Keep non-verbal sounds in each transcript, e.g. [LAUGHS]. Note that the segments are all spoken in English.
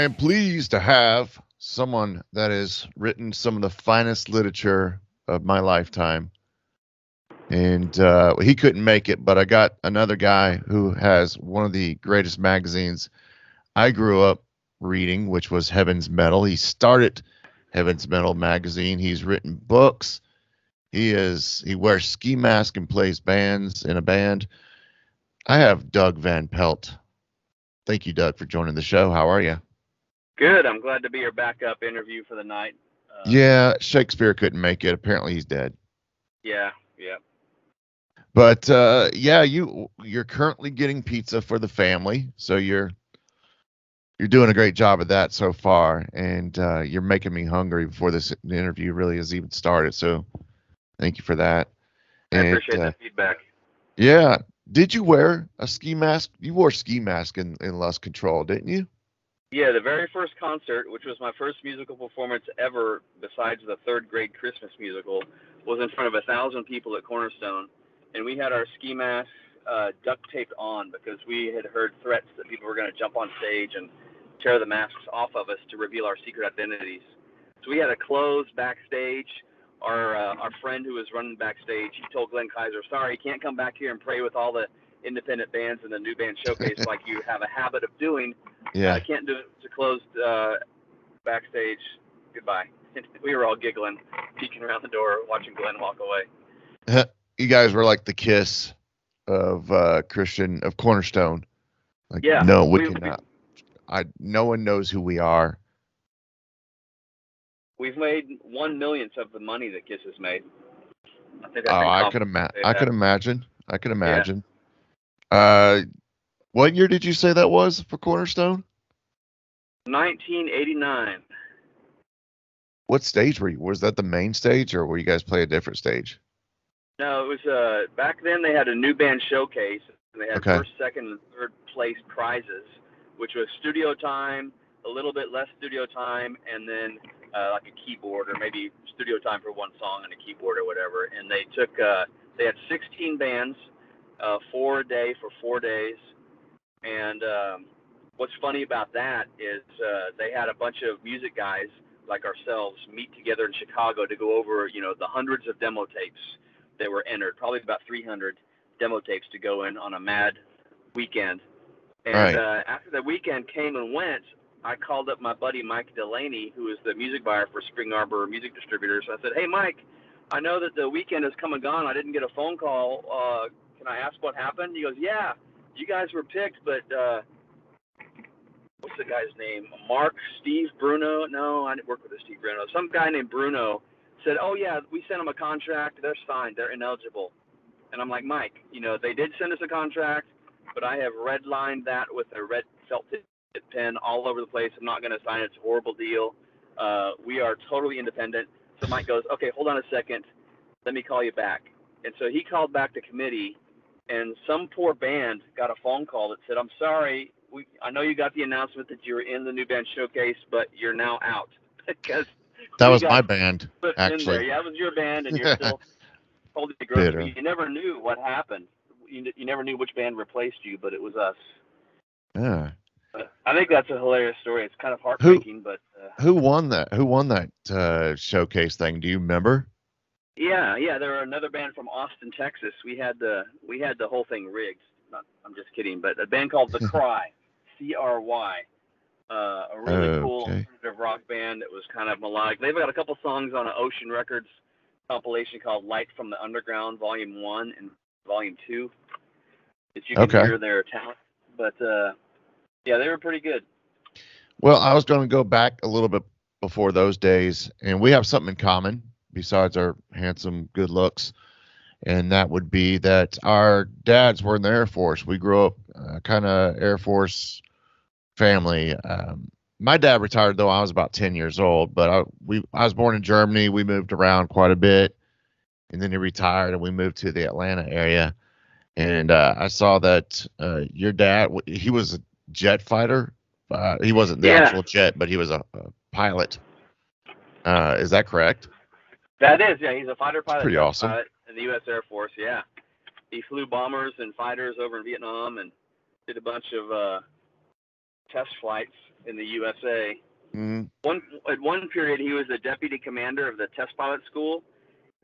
I am pleased to have someone that has written some of the finest literature of my lifetime. And uh, he couldn't make it, but I got another guy who has one of the greatest magazines I grew up reading, which was Heaven's Metal. He started Heaven's Metal magazine. He's written books. He is he wears ski mask and plays bands in a band. I have Doug Van Pelt. Thank you, Doug, for joining the show. How are you? Good. I'm glad to be your backup interview for the night. Uh, yeah, Shakespeare couldn't make it. Apparently, he's dead. Yeah, yeah. But uh, yeah, you you're currently getting pizza for the family, so you're you're doing a great job of that so far, and uh, you're making me hungry before this interview really has even started. So, thank you for that. I and, appreciate uh, the feedback. Yeah. Did you wear a ski mask? You wore a ski mask in, in Lust Control, didn't you? Yeah, the very first concert, which was my first musical performance ever, besides the third grade Christmas musical, was in front of a thousand people at Cornerstone, and we had our ski masks uh, duct taped on because we had heard threats that people were going to jump on stage and tear the masks off of us to reveal our secret identities. So we had a close backstage. Our uh, our friend who was running backstage, he told Glenn Kaiser, "Sorry, can't come back here and pray with all the independent bands and the new band showcase [LAUGHS] like you have a habit of doing. Yeah, I can't do it. It's a closed uh, backstage. Goodbye." [LAUGHS] we were all giggling, peeking around the door, watching Glenn walk away. you guys were like the kiss of uh, Christian of Cornerstone. Like, yeah, no, we, we cannot. I no one knows who we are. We've made one millionth of the money that Kiss has made. I oh, I could imagine. I could imagine. I could imagine. Uh, what year did you say that was for Cornerstone? 1989. What stage were you? Was that the main stage, or were you guys play a different stage? No, it was. Uh, back then they had a new band showcase. And they had okay. first, second, and third place prizes which was studio time, a little bit less studio time, and then uh, like a keyboard or maybe studio time for one song and a keyboard or whatever. And they took uh, they had 16 bands, uh, four a day for four days. And um, what's funny about that is uh, they had a bunch of music guys like ourselves meet together in Chicago to go over you know the hundreds of demo tapes that were entered, probably about 300 demo tapes to go in on a mad weekend and right. uh, after the weekend came and went, I called up my buddy Mike Delaney, who is the music buyer for Spring Arbor Music Distributors. I said, "Hey, Mike, I know that the weekend has come and gone. I didn't get a phone call. Uh, can I ask what happened?" He goes, "Yeah, you guys were picked, but uh, what's the guy's name? Mark, Steve, Bruno? No, I didn't work with a Steve Bruno. Some guy named Bruno said, "Oh yeah, we sent them a contract. They're signed. They're ineligible." And I'm like, Mike, you know, they did send us a contract but I have redlined that with a red felt tip pen all over the place. I'm not going to sign it. It's a horrible deal. Uh, we are totally independent. So Mike goes, okay, hold on a second. Let me call you back. And so he called back the committee, and some poor band got a phone call that said, I'm sorry. We, I know you got the announcement that you were in the new band showcase, but you're now out [LAUGHS] because that was my band. Actually, yeah, that was your band, and you're still [LAUGHS] holding the. You never knew what happened you, you never knew which band replaced you, but it was us. Yeah. But I think that's a hilarious story. It's kind of heartbreaking, who, but uh, who won that? Who won that uh, showcase thing? Do you remember? Yeah, yeah. There were another band from Austin, Texas. We had the we had the whole thing rigged. Not, I'm just kidding, but a band called The [LAUGHS] Cry, C R Y. Uh, a really okay. cool alternative rock band that was kind of melodic. They've got a couple songs on an Ocean Records compilation called Light from the Underground Volume One and Volume Two that you can okay. hear their talent. But uh, yeah, they were pretty good. Well, I was going to go back a little bit before those days, and we have something in common besides our handsome, good looks, and that would be that our dads were in the Air Force. We grew up uh, kind of Air Force family. Um, my dad retired though I was about 10 years old, but I, we I was born in Germany. We moved around quite a bit, and then he retired, and we moved to the Atlanta area and uh, I saw that uh, your dad he was a jet fighter. Uh, he wasn't the yeah. actual jet, but he was a, a pilot. Uh, is that correct? That is, yeah. He's a fighter pilot. pretty awesome. in the U.S. Air Force, yeah. He flew bombers and fighters over in Vietnam and did a bunch of uh, test flights in the USA. Mm-hmm. One at one period, he was the deputy commander of the test pilot school,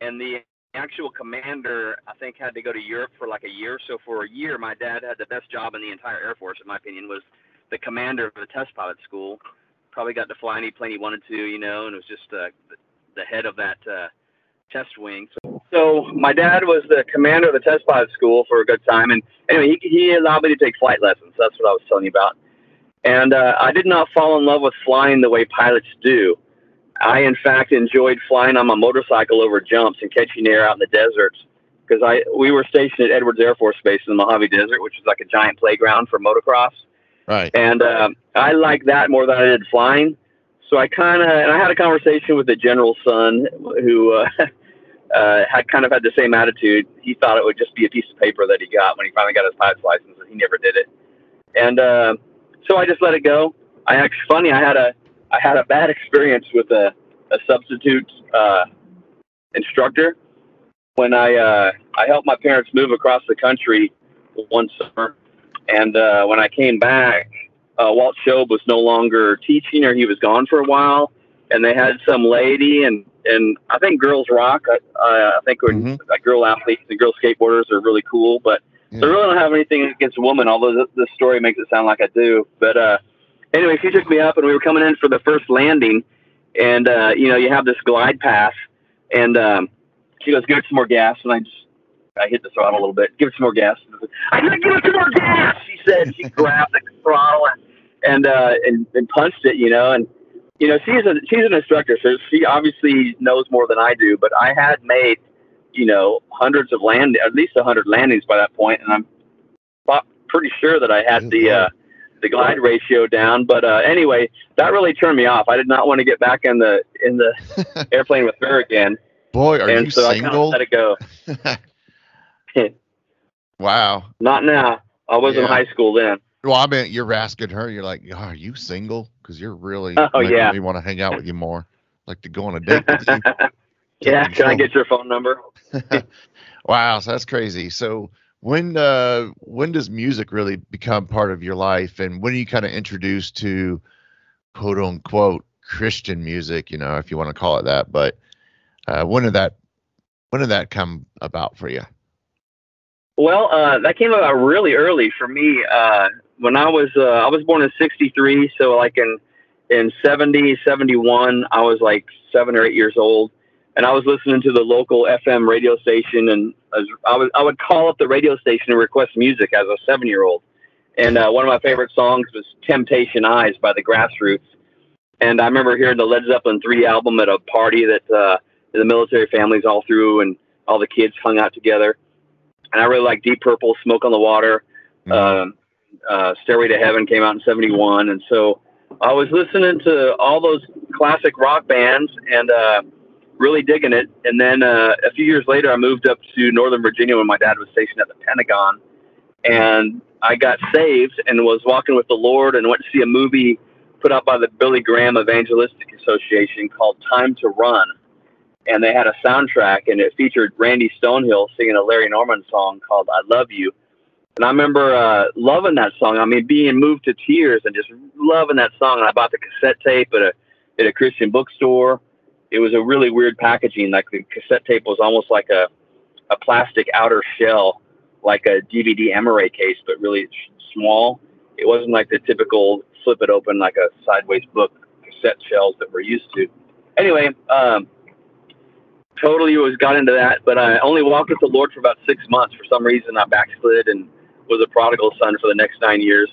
and the actual commander, I think, had to go to Europe for like a year. So for a year, my dad had the best job in the entire Air Force, in my opinion, was the commander of the test pilot school. Probably got to fly any plane he wanted to, you know, and it was just uh, the head of that uh, test wing. So, so my dad was the commander of the test pilot school for a good time, and anyway, he, he allowed me to take flight lessons. That's what I was telling you about. And uh, I did not fall in love with flying the way pilots do. I, in fact, enjoyed flying on my motorcycle over jumps and catching air out in the deserts because I we were stationed at Edwards Air Force Base in the Mojave Desert, which is like a giant playground for motocross. Right. And uh, I like that more than I did flying. So I kind of and I had a conversation with the general's son who uh, [LAUGHS] uh, had kind of had the same attitude. He thought it would just be a piece of paper that he got when he finally got his pilot's license, and he never did it. And uh, so I just let it go. I actually funny I had a I had a bad experience with a, a substitute uh, instructor when I uh, I helped my parents move across the country one summer, and uh, when I came back, uh, Walt Shobe was no longer teaching, or he was gone for a while, and they had some lady and and I think girls rock. I, I think mm-hmm. girl athletes and girl skateboarders are really cool, but yeah. I really don't have anything against women, although this, this story makes it sound like I do. But uh, anyway, she took me up, and we were coming in for the first landing, and uh, you know, you have this glide path, and um, she goes, "Give it some more gas," and I just I hit the throttle a little bit. Give it some more gas. I said, "Give it some more gas," she said. She grabbed the throttle and and uh, and, and punched it, you know, and you know, she's a she's an instructor, so she obviously knows more than I do. But I had made, you know, hundreds of land, at least a hundred landings by that point, and I'm pretty sure that I had the uh, the glide ratio down. But uh, anyway, that really turned me off. I did not want to get back in the in the [LAUGHS] airplane with her again. Boy, are and you so single? I kind of let it go. [LAUGHS] wow. Not now. I was yeah. in high school then. Well, I mean, you're asking her. You're like, "Are you single?" Because you're really [LAUGHS] oh yeah. We want to hang out with you more. Like to go on a date with you. [LAUGHS] yeah. Can I get your phone number? [LAUGHS] wow, so that's crazy. So when uh when does music really become part of your life and when are you kind of introduced to quote unquote christian music you know if you want to call it that but uh when did that when did that come about for you well uh that came about really early for me uh when i was uh i was born in 63 so like in in 70 71 i was like seven or eight years old and I was listening to the local FM radio station, and I, was, I would call up the radio station and request music as a seven year old. And uh, one of my favorite songs was "Temptation Eyes" by the Grassroots. And I remember hearing the Led Zeppelin three album at a party that uh, the military families all threw, and all the kids hung out together. And I really like Deep Purple, "Smoke on the Water." Mm-hmm. Uh, uh, "Stairway to Heaven" came out in '71, and so I was listening to all those classic rock bands and. Uh, really digging it. And then uh, a few years later, I moved up to Northern Virginia when my dad was stationed at the Pentagon, and I got saved and was walking with the Lord and went to see a movie put out by the Billy Graham Evangelistic Association called Time to Run. And they had a soundtrack, and it featured Randy Stonehill singing a Larry Norman song called "I Love You." And I remember uh, loving that song. I mean, being moved to tears and just loving that song. And I bought the cassette tape at a at a Christian bookstore it was a really weird packaging. Like the cassette tape was almost like a a plastic outer shell, like a DVD Amaray case, but really small. It wasn't like the typical flip it open like a sideways book cassette shells that we're used to. Anyway, um, totally was got into that, but I only walked with the Lord for about six months. For some reason, I backslid and was a prodigal son for the next nine years.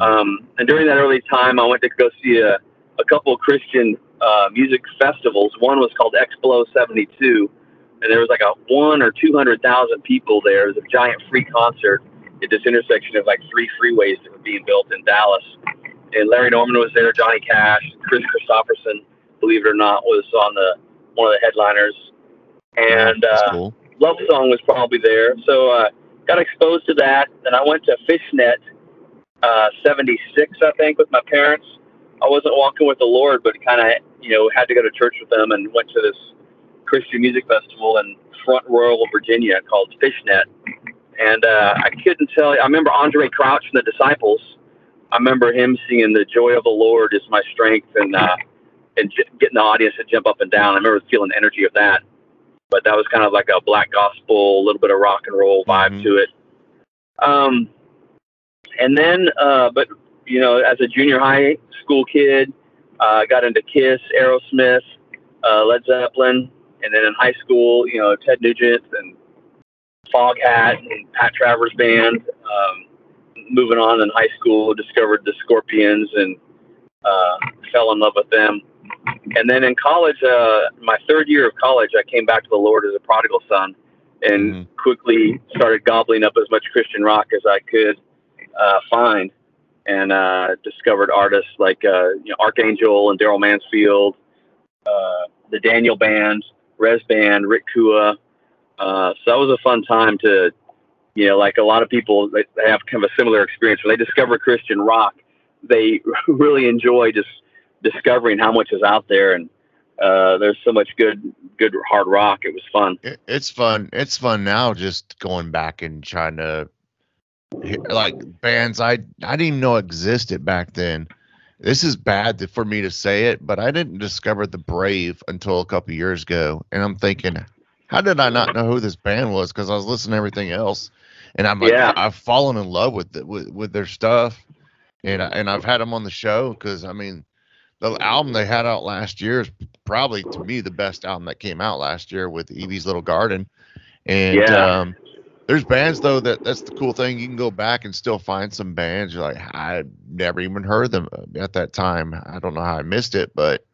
Um, and during that early time, I went to go see a, a couple of Christian uh, music festivals. One was called Explo 72, and there was like a one or 200,000 people there. It was a giant free concert at this intersection of like three freeways that were being built in Dallas. And Larry Norman was there, Johnny Cash, Kris Kristofferson, believe it or not, was on the one of the headliners. And uh, cool. Love Song was probably there. So uh, got exposed to that. Then I went to Fishnet uh, 76, I think, with my parents I wasn't walking with the Lord, but kind of you know had to go to church with them and went to this Christian music festival in Front Royal, Virginia called Fishnet. And uh, I couldn't tell you. I remember Andraé Crouch from the Disciples I remember him singing "The Joy of the Lord is my strength" and uh, and j- getting the audience to jump up and down. I remember feeling the energy of that. But that was kind of like a black gospel, a little bit of rock and roll vibe mm-hmm. to it. Um, and then, uh, but you know, as a junior high school kid, I uh, got into Kiss, Aerosmith, uh, Led Zeppelin, and then in high school, you know, Ted Nugent and Foghat and Pat Travers band. Um, moving on in high school, discovered the Scorpions and uh, fell in love with them. And then in college, uh, my third year of college, I came back to the Lord as a prodigal son and mm-hmm. quickly started gobbling up as much Christian rock as I could uh, find and uh, discovered artists like uh, you know, Archangel and Darrell Mansfield, uh, the Daniel Band, Rez Band, Rick Cua. Uh, so that was a fun time to, you know, like a lot of people, they, they have kind of a similar experience. When they discover Christian rock, they [LAUGHS] really enjoy just discovering how much is out there and uh, there's so much good good hard rock. It was fun. It's fun. It's fun now just going back and trying to like bands I I didn't even know existed back then. This is bad for me to say it, but I didn't discover the Brave until a couple years ago, and I'm thinking, how did I not know who this band was? Because I was listening to everything else, and I'm like, yeah. I've fallen in love with it, with with their stuff, and I, and I've had them on the show because I mean, the album they had out last year is probably to me the best album that came out last year with Evie's Little Garden, and yeah. um, there's bands though that that's the cool thing. You can go back and still find some bands. You're like, I never even heard them at that time. I don't know how I missed it, but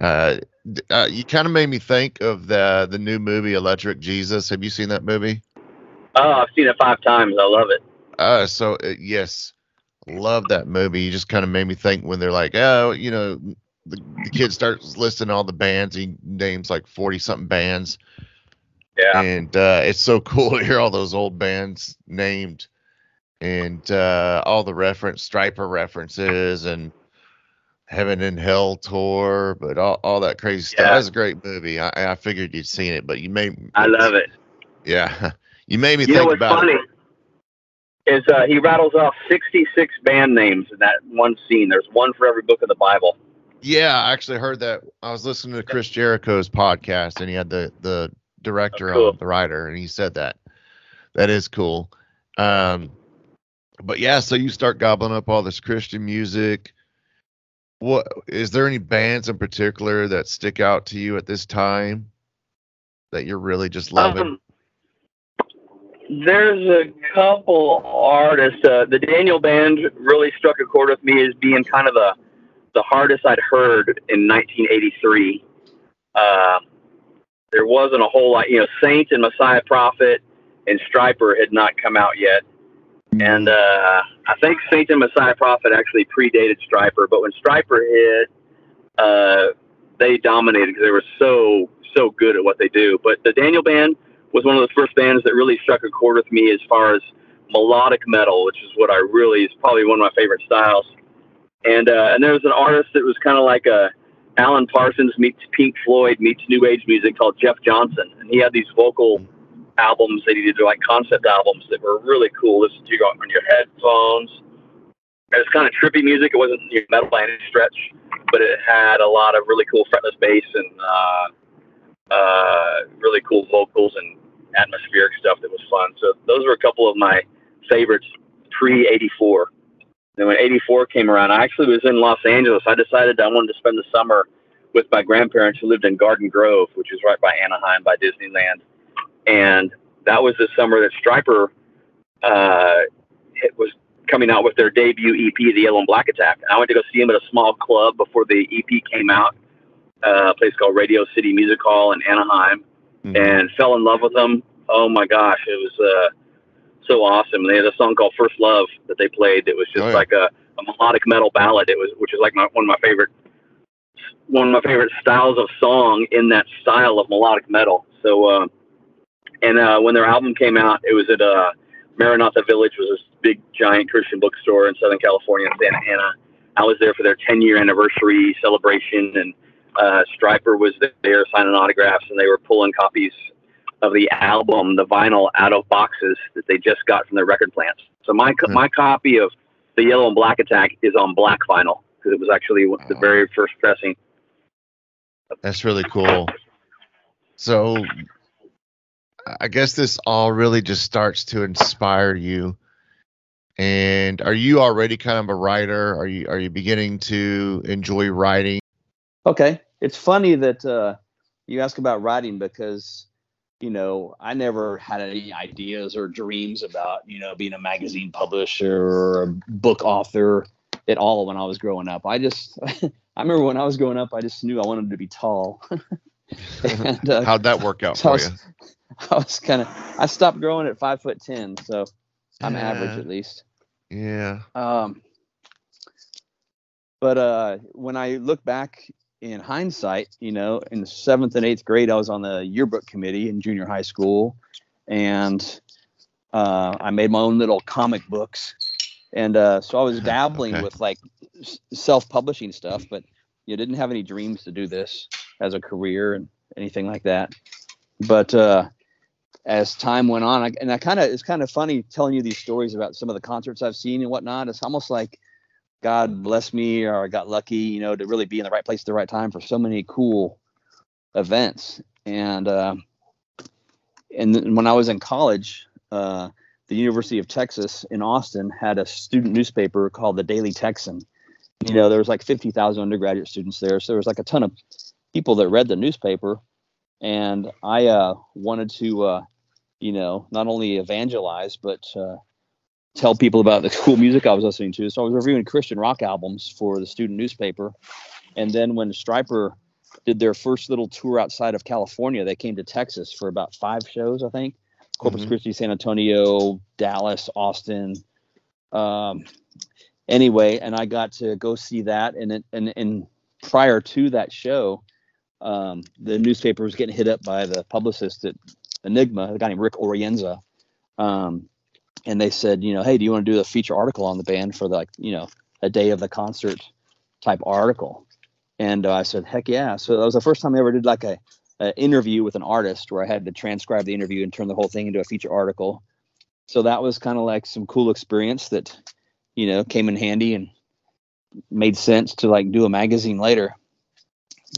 uh, uh, you kind of made me think of the the new movie Electric Jesus. Have you seen that movie? Oh, I've seen it five times. I love it. Uh, so uh, yes, love that movie. You just kind of made me think when they're like, oh, you know, the, the kid starts listing all the bands. He names like forty something bands yeah. And uh, it's so [LAUGHS] cool to hear all those old bands named and uh, all the reference Stryper references and Heaven and Hell tour, but all, all that crazy stuff. Yeah. That's a great movie. I, I figured you'd seen it, but you made I love it. Yeah. [LAUGHS] You made me you think know about funny it. Is uh, he rattles off 66 band names in that one scene. There's one for every book of the Bible. Yeah, I actually heard that. I was listening to Chris Jericho's podcast, and he had the the director oh, cool. on the writer, and he said that. That is cool. Um, but yeah, so you start gobbling up all this Christian music. What is there any bands in particular that stick out to you at this time that you're really just loving? Um, there's a couple artists. Uh, the Daniel Band really struck a chord with me as being kind of the the hardest I'd heard in 1983. Uh, there wasn't a whole lot. You know, Saint and Messiah Prophet and Stryper had not come out yet, and uh, I think Saint and Messiah Prophet actually predated Stryper. But when Stryper hit, uh, they dominated because they were so so good at what they do. But the Daniel Band was one of the first bands that really struck a chord with me as far as melodic metal, which is what I really is probably one of my favorite styles. And uh, and there was an artist that was kind of like a Alan Parsons meets Pink Floyd meets New Age music called Jeff Johnson, and he had these vocal albums that he did like concept albums that were really cool. Listen to on your headphones. And it's kind of trippy music. It wasn't you metal by any stretch, but it had a lot of really cool fretless bass and uh, uh, really cool vocals and atmospheric stuff that was fun. So those were a couple of my favorites pre '84. Then when 84 came around, I actually was in Los Angeles. I decided I wanted to spend the summer with my grandparents who lived in Garden Grove, which is right by Anaheim by Disneyland. And that was the summer that Stryper uh, it was coming out with their debut EP, The Yellow and Black Attack. And I went to go see them at a small club before the EP came out, uh, a place called Radio City Music Hall in Anaheim, mm-hmm. and fell in love with them. Oh my gosh, it was uh, so awesome. They had a song called First Love that they played. It was just oh, yeah. like a, a melodic metal ballad. It was, which is like my, one of my favorite, one of my favorite styles of song in that style of melodic metal. So, uh, and uh, when their album came out, it was at uh, Maranatha Village, was this big giant Christian bookstore in Southern California, in Santa Ana. I was there for their 10 year anniversary celebration, and uh, Stryper was there signing autographs, and they were pulling copies of the album, the vinyl, out of boxes that they just got from their record plants. So my mm-hmm. my copy of the Yellow and Black Attack is on black vinyl because it was actually the very first pressing. That's really cool. So I guess this all really just starts to inspire you. And are you already kind of a writer? Are you are you beginning to enjoy writing? Okay, it's funny that uh, you ask about writing because you know I never had any ideas or dreams about you know being a magazine publisher or a book author at all when I was growing up. I just [LAUGHS] I remember when I was growing up, I just knew I wanted to be tall. [LAUGHS] and, uh, How'd that work out so for I was, you? [LAUGHS] I was kind of I stopped growing at five foot ten, so I'm yeah. average at least. Yeah. Um. But uh, when I look back in hindsight, you know, in the seventh and eighth grade, I was on the yearbook committee in junior high school, and uh, I made my own little comic books, and uh, so I was [LAUGHS] dabbling okay. with like self-publishing stuff, but you didn't have any dreams to do this as a career and anything like that. But uh, as time went on, I, and I kind of it's kind of funny telling you these stories about some of the concerts I've seen and whatnot. It's almost like God bless me or I got lucky, you know, to really be in the right place at the right time for so many cool events. And uh, and when I was in college, uh, the University of Texas in Austin had a student newspaper called the Daily Texan. You know, there was like 50,000 undergraduate students there, so there was like a ton of people that read the newspaper. And I uh, wanted to, uh, you know, not only evangelize but uh, tell people about the cool music I was listening to. So I was reviewing Christian rock albums for the student newspaper. And then when Stryper did their first little tour outside of California, they came to Texas for about five shows, I think. Corpus mm-hmm. Christi, San Antonio, Dallas, Austin. Um, anyway, and I got to go see that. And it, and and prior to that show, um, the newspaper was getting hit up by the publicist at Enigma, a guy named Rick Orienza. Um, and they said, you know, hey, do you want to do a feature article on the band for like, you know, a day of the concert type article? And uh, I said, heck yeah. So that was the first time I ever did like a, a, interview with an artist where I had to transcribe the interview and turn the whole thing into a feature article. So that was kind of like some cool experience that, you know, came in handy and made sense to like do a magazine later.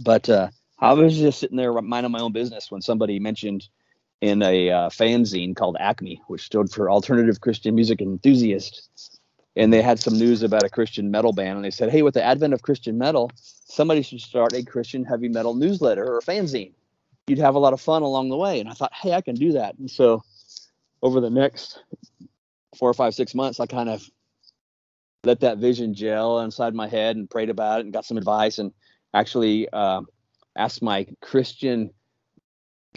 But uh, I was just sitting there minding my own business when somebody mentioned in a uh, fanzine called Acme, which stood for Alternative Christian Music Enthusiast. And they had some news about a Christian metal band, and they said, "Hey, with the advent of Christian metal, somebody should start a Christian heavy metal newsletter or fanzine. You'd have a lot of fun along the way." And I thought, "Hey, I can do that." And so, over the next four or five, six months, I kind of let that vision gel inside my head and prayed about it and got some advice and actually uh, asked my Christian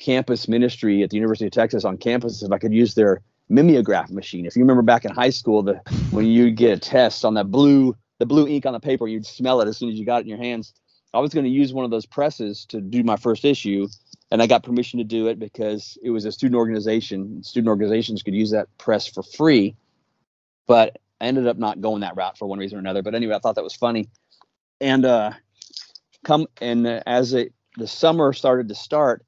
campus ministry at the University of Texas on campus if I could use their mimeograph machine. If you remember back in high school, the when you'd get a test on that blue the blue ink on the paper, you'd smell it as soon as you got it in your hands. I was going to use one of those presses to do my first issue, and I got permission to do it because it was a student organization. Student organizations could use that press for free, but I ended up not going that route for one reason or another. But anyway, I thought that was funny, and uh, come and as it the summer started to start,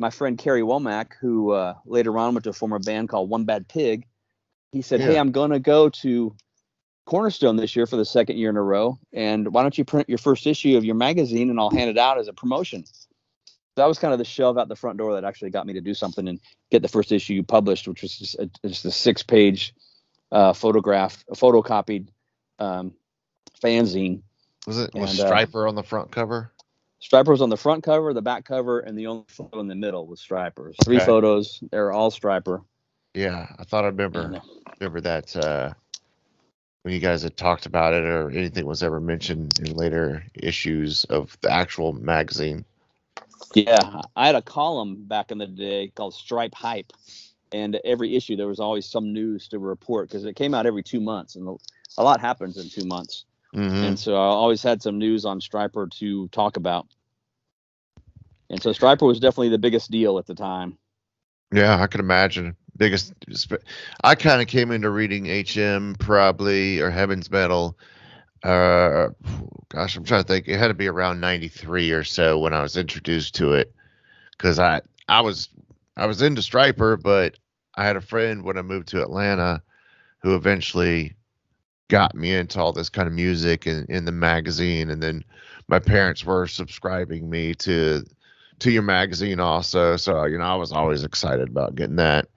my friend Kerry Womack, who uh, later on went to form a band called One Bad Pig, he said, yeah. "Hey, I'm going to go to Cornerstone this year for the second year in a row, and why don't you print your first issue of your magazine and I'll hand it out as a promotion." that was kind of the shove out the front door that actually got me to do something and get the first issue published, which was just a, just a six-page uh, photograph, a photocopied um, fanzine. Was it was and, uh, Stryper uh, on the front cover? Stryper was on the front cover, the back cover, and the only photo in the middle was Stryper. Three okay. photos. They're all Stryper. Yeah, I thought I remember remember that uh, when you guys had talked about it or anything was ever mentioned in later issues of the actual magazine. Yeah, I had a column back in the day called Stripe Hype, and every issue there was always some news to report because it came out every two months, and a lot happens in two months. Mm-hmm. And so I always had some news on Stryper to talk about. And so Stryper was definitely the biggest deal at the time. Yeah, I can imagine. Biggest. I kind of came into reading HM probably or Heaven's Metal. Uh, gosh, I'm trying to think. It had to be around '93 or so when I was introduced to it, because I I was I was into Stryper, but I had a friend when I moved to Atlanta who eventually got me into all this kind of music and in the magazine and then my parents were subscribing me to to your magazine also. So you know i was always excited about getting that.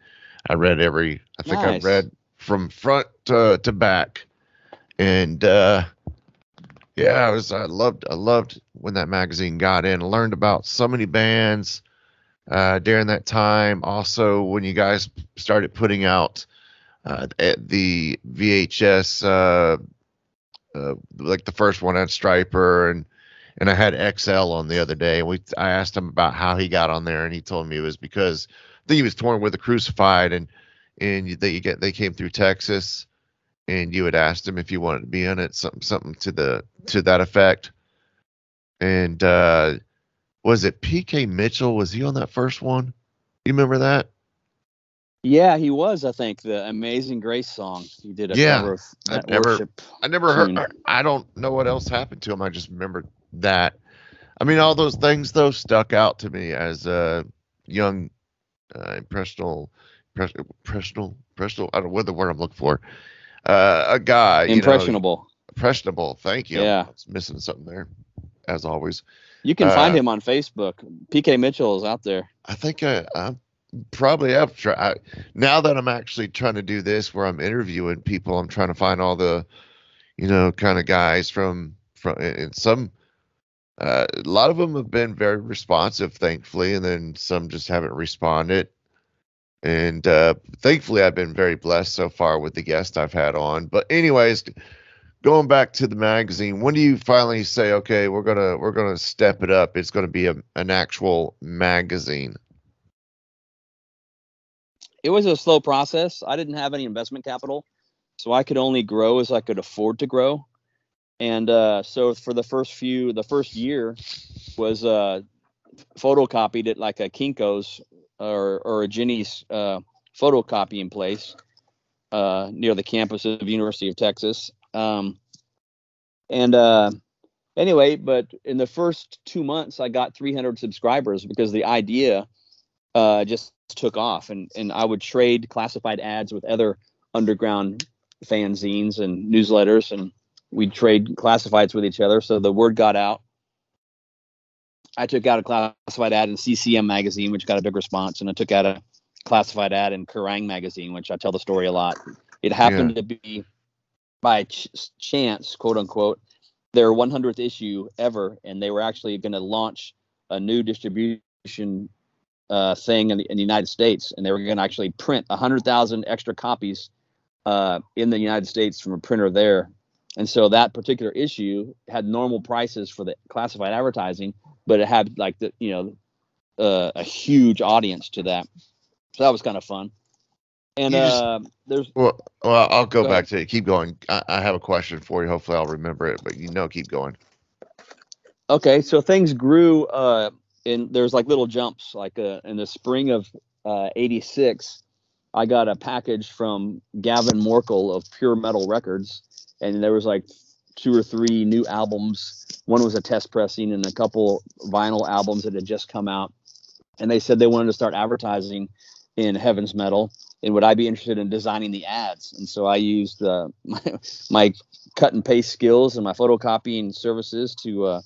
I read every i think Nice. i read from front to, to back. And uh yeah i was i loved i loved when that magazine got in. I learned about so many bands uh during that time. Also when you guys started putting out uh, the VHS, uh, uh, like the first one had Stryper and and I had XL on the other day, and we I asked him about how he got on there, and he told me it was because I think he was torn with the Crucified, and and they get they came through Texas, and you had asked him if you wanted to be on it, something something to the to that effect, and uh, was it PK Mitchell? Was he on that first one? You remember that? Yeah, he was. I think the Amazing Grace song. He did a Yeah, cover of I've never- worship. I never heard. tune. I don't know what else happened to him. I just remember that. I mean, all those things though stuck out to me as a young, uh, impressional, impress- impressional, impressional. I don't know what the word I'm looking for. Uh, a guy, you know, Impressionable. impressionable. Thank you. Yeah. I was missing something there, as always. You can find uh, him on Facebook. PK Mitchell is out there. I think I, I probably have tried. Now that I'm actually trying to do this, where I'm interviewing people, I'm trying to find all the, you know, kind of guys from from and some. Uh, a lot of them have been very responsive, thankfully, and then some just haven't responded. And uh, thankfully, I've been very blessed so far with the guests I've had on. But anyways, going back to the magazine, when do you finally say, okay, we're gonna we're gonna step it up? It's gonna be a, an actual magazine. It was a slow process. I didn't have any investment capital, so I could only grow as I could afford to grow. And uh, so for the first few, the first year was uh, photocopied at like a Kinko's or or a Ginny's uh, photocopying place uh, near the campus of University of Texas. Um, and uh, anyway, but in the first two months, I got 300 subscribers because the idea uh, just took off, and and I would trade classified ads with other underground fanzines and newsletters, and we'd trade classifieds with each other. So the word got out. I took out a classified ad in CCM magazine, which got a big response, and I took out a classified ad in Kerrang magazine, which I tell the story a lot. It happened to be by ch- chance, quote unquote, their 100th issue ever, and they were actually going to launch a new distribution uh, thing in the, in the United States, and they were going to actually print 100,000 extra copies uh, in the United States from a printer there. And so that particular issue had normal prices for the classified advertising, but it had like the you know uh, a huge audience to that. So that was kind of fun. And just- uh, there's Well, well, I'll go Go back to it. Keep going. I, I have a question for you. Hopefully, I'll remember it. But you know, keep going. Okay, so things grew uh and there's like little jumps like uh in the spring of uh 86 I got a package from Gavin Morkel of Pure Metal Records and there was like two or three new albums. One was a test pressing and a couple vinyl albums that had just come out. And they said they wanted to start advertising in Heaven's Metal and would I be interested in designing the ads? And so I used uh, [LAUGHS] my, my cut and paste skills and my photocopying services to uh,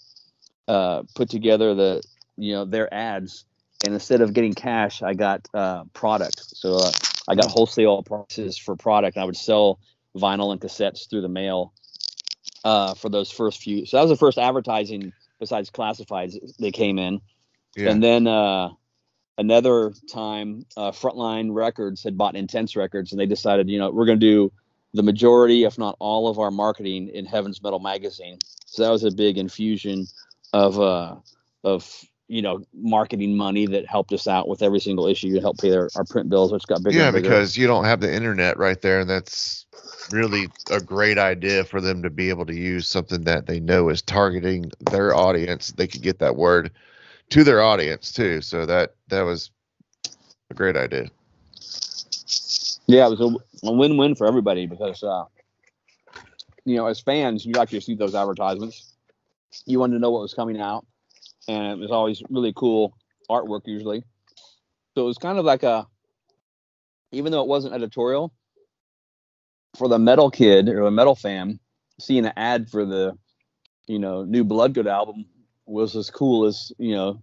uh, put together the you know their ads and instead of getting cash i got uh, product. So uh, i got wholesale prices for product and i would sell vinyl and cassettes through the mail uh, for those first few so that was the first advertising besides classifieds they came in. Yeah. and then uh, another time uh, frontline records had bought intense records and they decided you know we're going to do the majority if not all of our marketing in heaven's metal magazine. So that was a big infusion of uh of you know marketing money that helped us out with every single issue to help pay their, our print bills which got bigger yeah, bigger. because you don't have the internet right there, and that's really a great idea for them to be able to use something that they know is targeting their audience. They could get that word to their audience too. So that that was a great idea. yeah it was a, a win-win for everybody because uh you know as fans you like to see those advertisements you wanted to know what was coming out and it was always really cool artwork usually so it was kind of like a even though it wasn't editorial for the metal kid or a metal fan, seeing an ad for the, you know, new Bloodgood album was as cool as you know,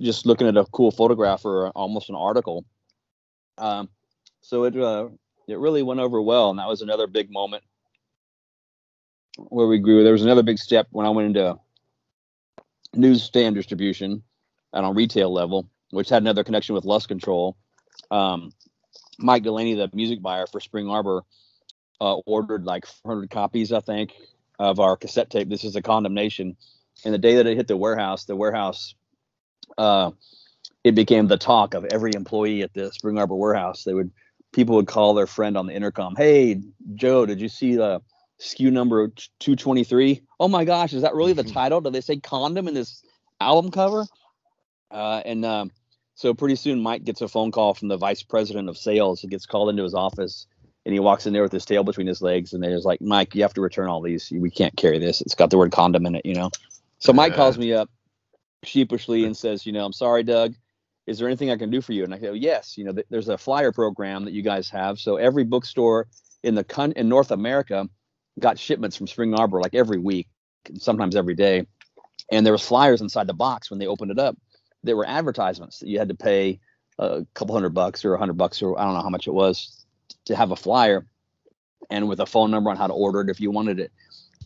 just looking at a cool photograph or almost an article. Um, so it uh, it really went over well, and that was another big moment where we grew. There was another big step when I went into newsstand distribution and on retail level, which had another connection with Lust Control. Um, Mike Delaney, the music buyer for Spring Arbor, uh, ordered like 400 copies, I think, of our cassette tape. This is a condemnation. And the day that it hit the warehouse, the warehouse, uh, it became the talk of every employee at the Spring Arbor warehouse. They would, people would call their friend on the intercom, "Hey, Joe, did you see the SKU number 223? Oh my gosh, is that really the title? Do they say condom in this album cover?" Uh, and um, so pretty soon, Mike gets a phone call from the vice president of sales. He gets called into his office and he walks in there with his tail between his legs. And they're like, Mike, you have to return all these. We can't carry this. It's got the word condom in it, you know? So Mike calls me up sheepishly and says, you know, I'm sorry, Doug. Is there anything I can do for you? And I go, yes. You know, th- there's a flyer program that you guys have. So every bookstore in the con- in North America got shipments from Spring Arbor like every week, sometimes every day. And there was flyers inside the box when they opened it up there were advertisements that you had to pay a couple hundred bucks or a hundred bucks or I don't know how much it was to have a flyer and with a phone number on how to order it if you wanted it.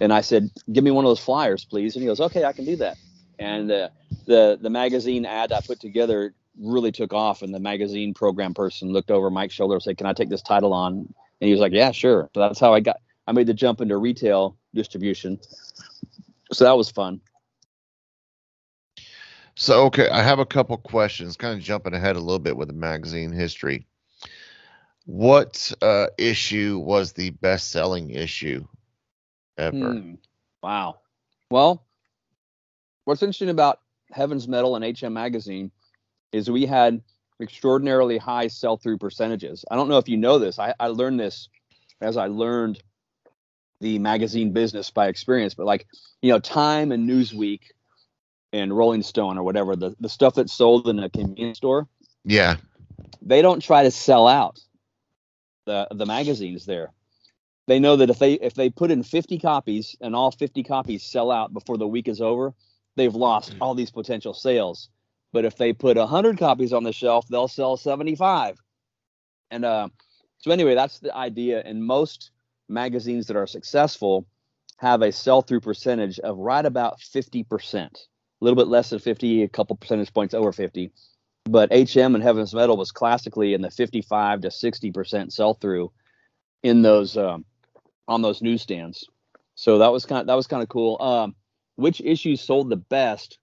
And I said, give me one of those flyers, please. And he goes, okay, I can do that. And uh, the the magazine ad I put together really took off. And the magazine program person looked over Mike's shoulder and said, can I take this title on? And he was like, yeah, sure. So that's how I got, I made the jump into retail distribution. So that was fun. So, okay, I have a couple questions, kind of jumping ahead a little bit with the magazine history. What uh, issue was the best selling issue ever? Hmm. Wow. Well, what's interesting about Heaven's Metal and HM Magazine is we had extraordinarily high sell through percentages. I don't know if you know this. I, I learned this as I learned the magazine business by experience, but like, you know, Time and Newsweek and Rolling Stone or whatever, the, the stuff that's sold in a convenience store. Yeah. They don't try to sell out the the magazines there. They know that if they if they put in 50 copies and all 50 copies sell out before the week is over, they've lost all these potential sales. But if they put 100 copies on the shelf, they'll sell 75. And uh, so anyway, that's the idea. And most magazines that are successful have a sell through percentage of right about 50% a little bit less than 50, a couple percentage points over 50. But HM and Heaven's Metal was classically in the 55 to 60 percent sell through in those um, on those newsstands. So that was kind of, that was kind of cool. Um, which issues sold the best?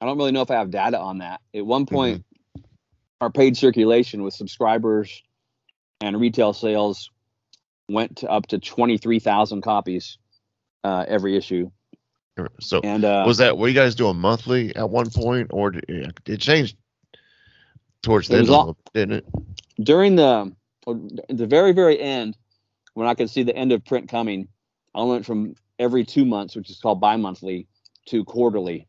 I don't really know if I have data on that. At one point, mm-hmm. our paid circulation with subscribers and retail sales went to up to 23,000 copies uh, every issue. So and uh, was that were you guys doing monthly at one point, or did it changed towards the end, all, didn't it? During the the very very end, when I could see the end of print coming, I went from every two months, which is called bi-monthly, to quarterly,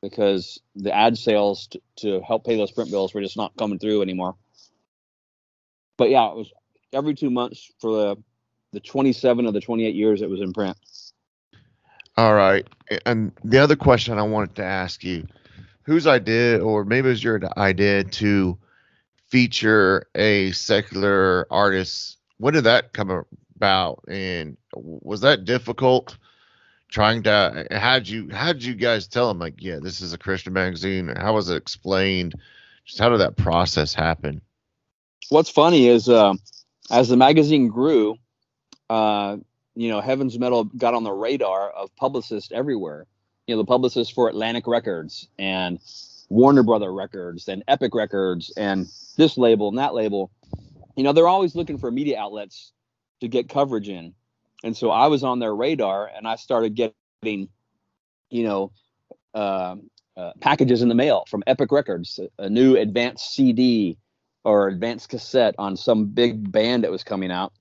because the ad sales to, to help pay those print bills were just not coming through anymore. But yeah, it was every two months for the the 27 of the 28 years it was in print. All right. And the other question I wanted to ask you, whose idea, or maybe it was your idea to feature a secular artist? When did that come about? And was that difficult? Trying to how'd you how'd you guys tell them like yeah this is a Christian magazine? How was it explained? Just how did that process happen? What's funny is uh, as the magazine grew, uh, you know, Heaven's Metal got on the radar of publicists everywhere. You know, the publicists for Atlantic Records and Warner Brother Records and Epic Records and this label and that label. You know, they're always looking for media outlets to get coverage in. And so I was on their radar and I started getting, you know, uh, uh, packages in the mail from Epic Records, a new advanced CD or advanced cassette on some big band that was coming out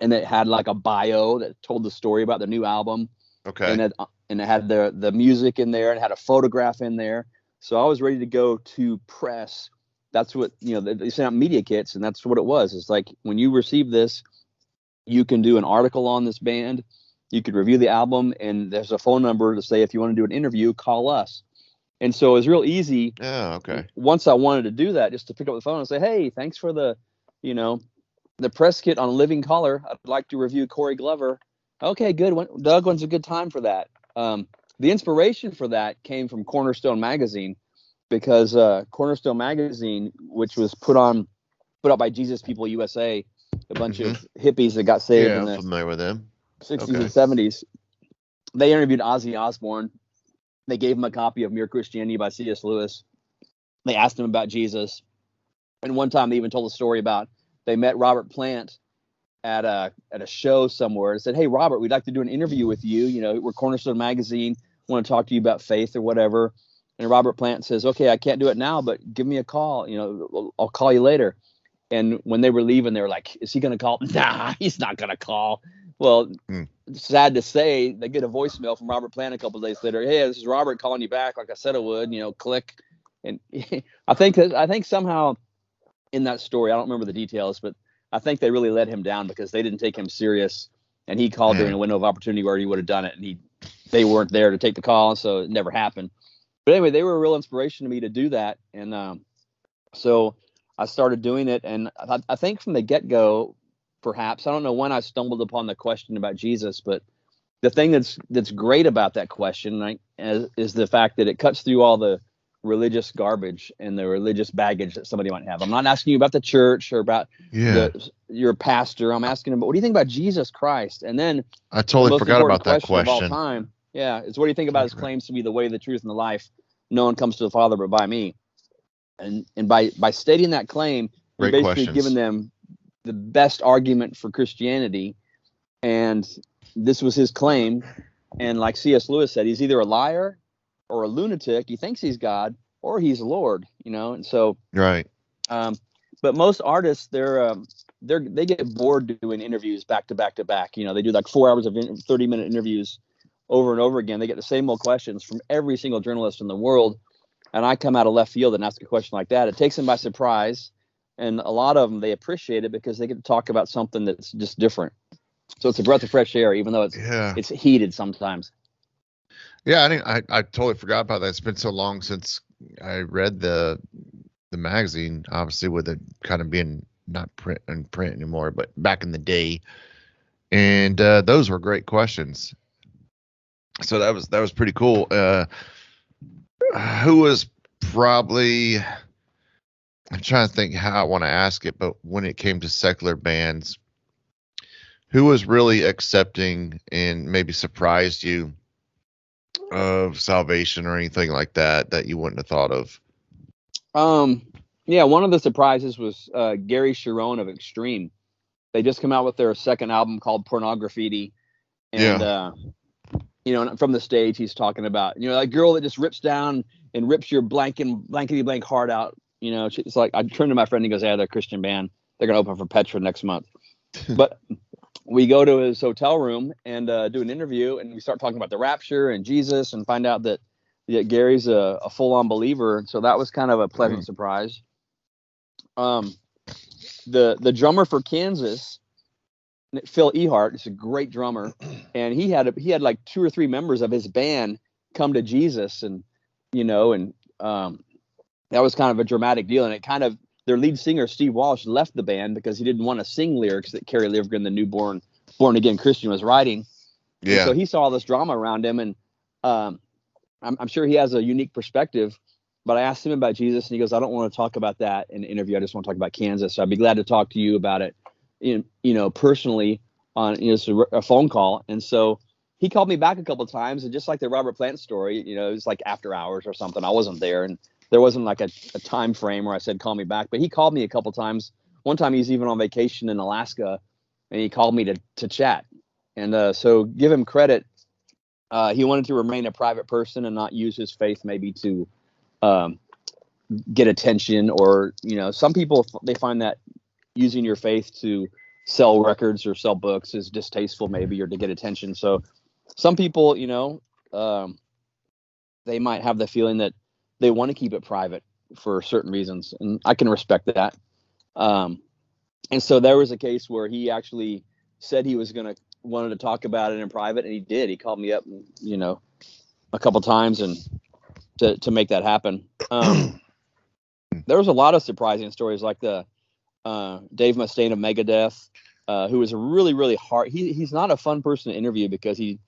and it had like a bio that told the story about the new album. Okay. And it and it had the the music in there and had a photograph in there. So I was ready to go to press. That's what you know. They sent out media kits, and that's what it was. It's like when you receive this, you can do an article on this band, you could review the album, and there's a phone number to say if you want to do an interview, call us. And so it was real easy. Yeah, okay. Once I wanted to do that, just to pick up the phone and say, "Hey, thanks for the, you know, the press kit on Living Colour. I'd like to review Corey Glover." Okay, good. When, Doug, when's a good time for that? Um, the inspiration for that came from Cornerstone Magazine, because uh, Cornerstone Magazine, which was put on, put out by Jesus People USA, a bunch mm-hmm. of hippies that got saved yeah, in the familiar with them. 60s okay. and 70s. They interviewed Ozzy Osbourne they gave him a copy of Mere Christianity by C.S. Lewis. They asked him about Jesus. And one time they even told a story about they met Robert Plant at a at a show somewhere and said, Hey Robert, we'd like to do an interview with you. You know, we're Cornerstone Magazine, want to talk to you about faith or whatever. And Robert Plant says, Okay, I can't do it now, but give me a call. You know, I'll call you later. And when they were leaving, they were like, Is he gonna call? [LAUGHS] Nah, he's not gonna call. Well, mm. sad to say, they get a voicemail from Robert Plant a couple days later. Hey, this is Robert calling you back, like I said I would. You know, click. And [LAUGHS] I think that I think somehow in that story, I don't remember the details, but I think they really let him down because they didn't take him serious, and he called during a window of opportunity where he would have done it, and he they weren't there to take the call, so it never happened. But anyway, they were a real inspiration to me to do that, and um, so I started doing it, and I, I think from the get go, perhaps. I don't know when I stumbled upon the question about Jesus, but the thing that's that's great about that question right, is, is the fact that it cuts through all the religious garbage and the religious baggage that somebody might have. I'm not asking you about the church or about yeah. the, your pastor. I'm asking him about what do you think about Jesus Christ? And then I totally forgot about that question. Of all time, yeah, is what do you think about his claims to be the way, the truth, and the life? No one comes to the Father but by me. And and by by stating that claim, you're basically questions. giving them the best argument for Christianity, and this was his claim. And like C.S. Lewis said, he's either a liar or a lunatic. He thinks he's God or he's Lord, you know. And so, right. Um, but most artists, they're um, they're they get bored doing interviews back to back to back. You know, they do like four hours of in, thirty minute interviews over and over again. They get the same old questions from every single journalist in the world. And I come out of left field and ask a question like that. It takes them by surprise and a lot of them they appreciate it because they get to talk about something that's just different. So it's a breath of fresh air, even though it's yeah. it's heated sometimes. Yeah, I think I, I totally forgot about that. It's been so long since I read the the magazine, obviously with it kind of being not print and print anymore, but back in the day. And uh, those were great questions. So that was that was pretty cool. Uh, who was probably I'm trying to think how I want to ask it, but when it came to secular bands, who was really accepting and maybe surprised you of salvation or anything like that that you wouldn't have thought of? Um, yeah, one of the surprises was uh, Gary Cherone of Extreme. They just come out with their second album called Pornograffitti, and yeah. uh, you know, from the stage, he's talking about you know that girl that just rips down and rips your blank and blankety blank heart out you know, it's like I turned to my friend and he goes, "Yeah, they're a Christian band. They're gonna open for Petra next month." [LAUGHS] but we go to his hotel room and uh, do an interview, and we start talking about the rapture and Jesus, and find out that, that Gary's a, a full-on believer. So that was kind of a pleasant mm-hmm. surprise. Um, the the drummer for Kansas, Phil Ehart, is a great drummer, [CLEARS THROAT] and he had a, he had like two or three members of his band come to Jesus, and you know, and um, that was kind of a dramatic deal, and it kind of their lead singer Steve Walsh left the band because he didn't want to sing lyrics that Kerry Livgren, the newborn born again Christian, was writing. Yeah. And so he saw all this drama around him, and um, I'm, I'm, sure he has a unique perspective. But I asked him about Jesus, and he goes, "I don't want to talk about that in an interview. I just want to talk about Kansas. So I'd be glad to talk to you about it, in, you know, personally on you know a phone call." And so he called me back a couple of times, and just like the Robert Plant story, you know, it was like after hours or something. I wasn't there, and there wasn't like a, a time frame where I said call me back, but he called me a couple times. One time he's even on vacation in Alaska, and he called me to to chat. And uh, so give him credit. Uh, he wanted to remain a private person and not use his faith maybe to um, get attention or you know some people they find that using your faith to sell records or sell books is distasteful maybe or to get attention so some people you know um, they might have the feeling that they want to keep it private for certain reasons, and I can respect that. Um, and so there was a case where he actually said he was gonna wanted to talk about it in private, and he did. He called me up, you know, a couple times, and to to make that happen. Um, [CLEARS THROAT] there was a lot of surprising stories, like the uh, Dave Mustaine of Megadeth, uh, who was a really really hard. He he's not a fun person to interview because he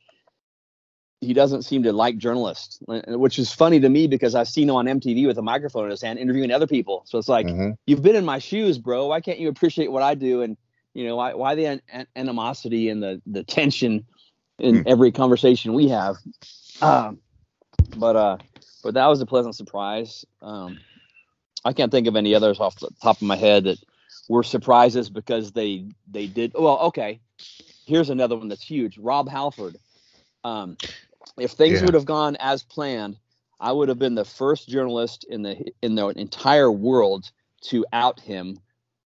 he doesn't seem to like journalists, which is funny to me because I've seen him on MTV with a microphone in his hand interviewing other people. So it's like, mm-hmm. you've been in my shoes, bro. Why can't you appreciate what I do? And you know, why why the an- an- animosity and the the tension in mm. every conversation we have? Um, but uh, but that was a pleasant surprise. Um, I can't think of any others off the top of my head that were surprises because they they did well. Okay, here's another one that's huge. Rob Halford. Um, if things yeah. would have gone as planned, I would have been the first journalist in the in the entire world to out him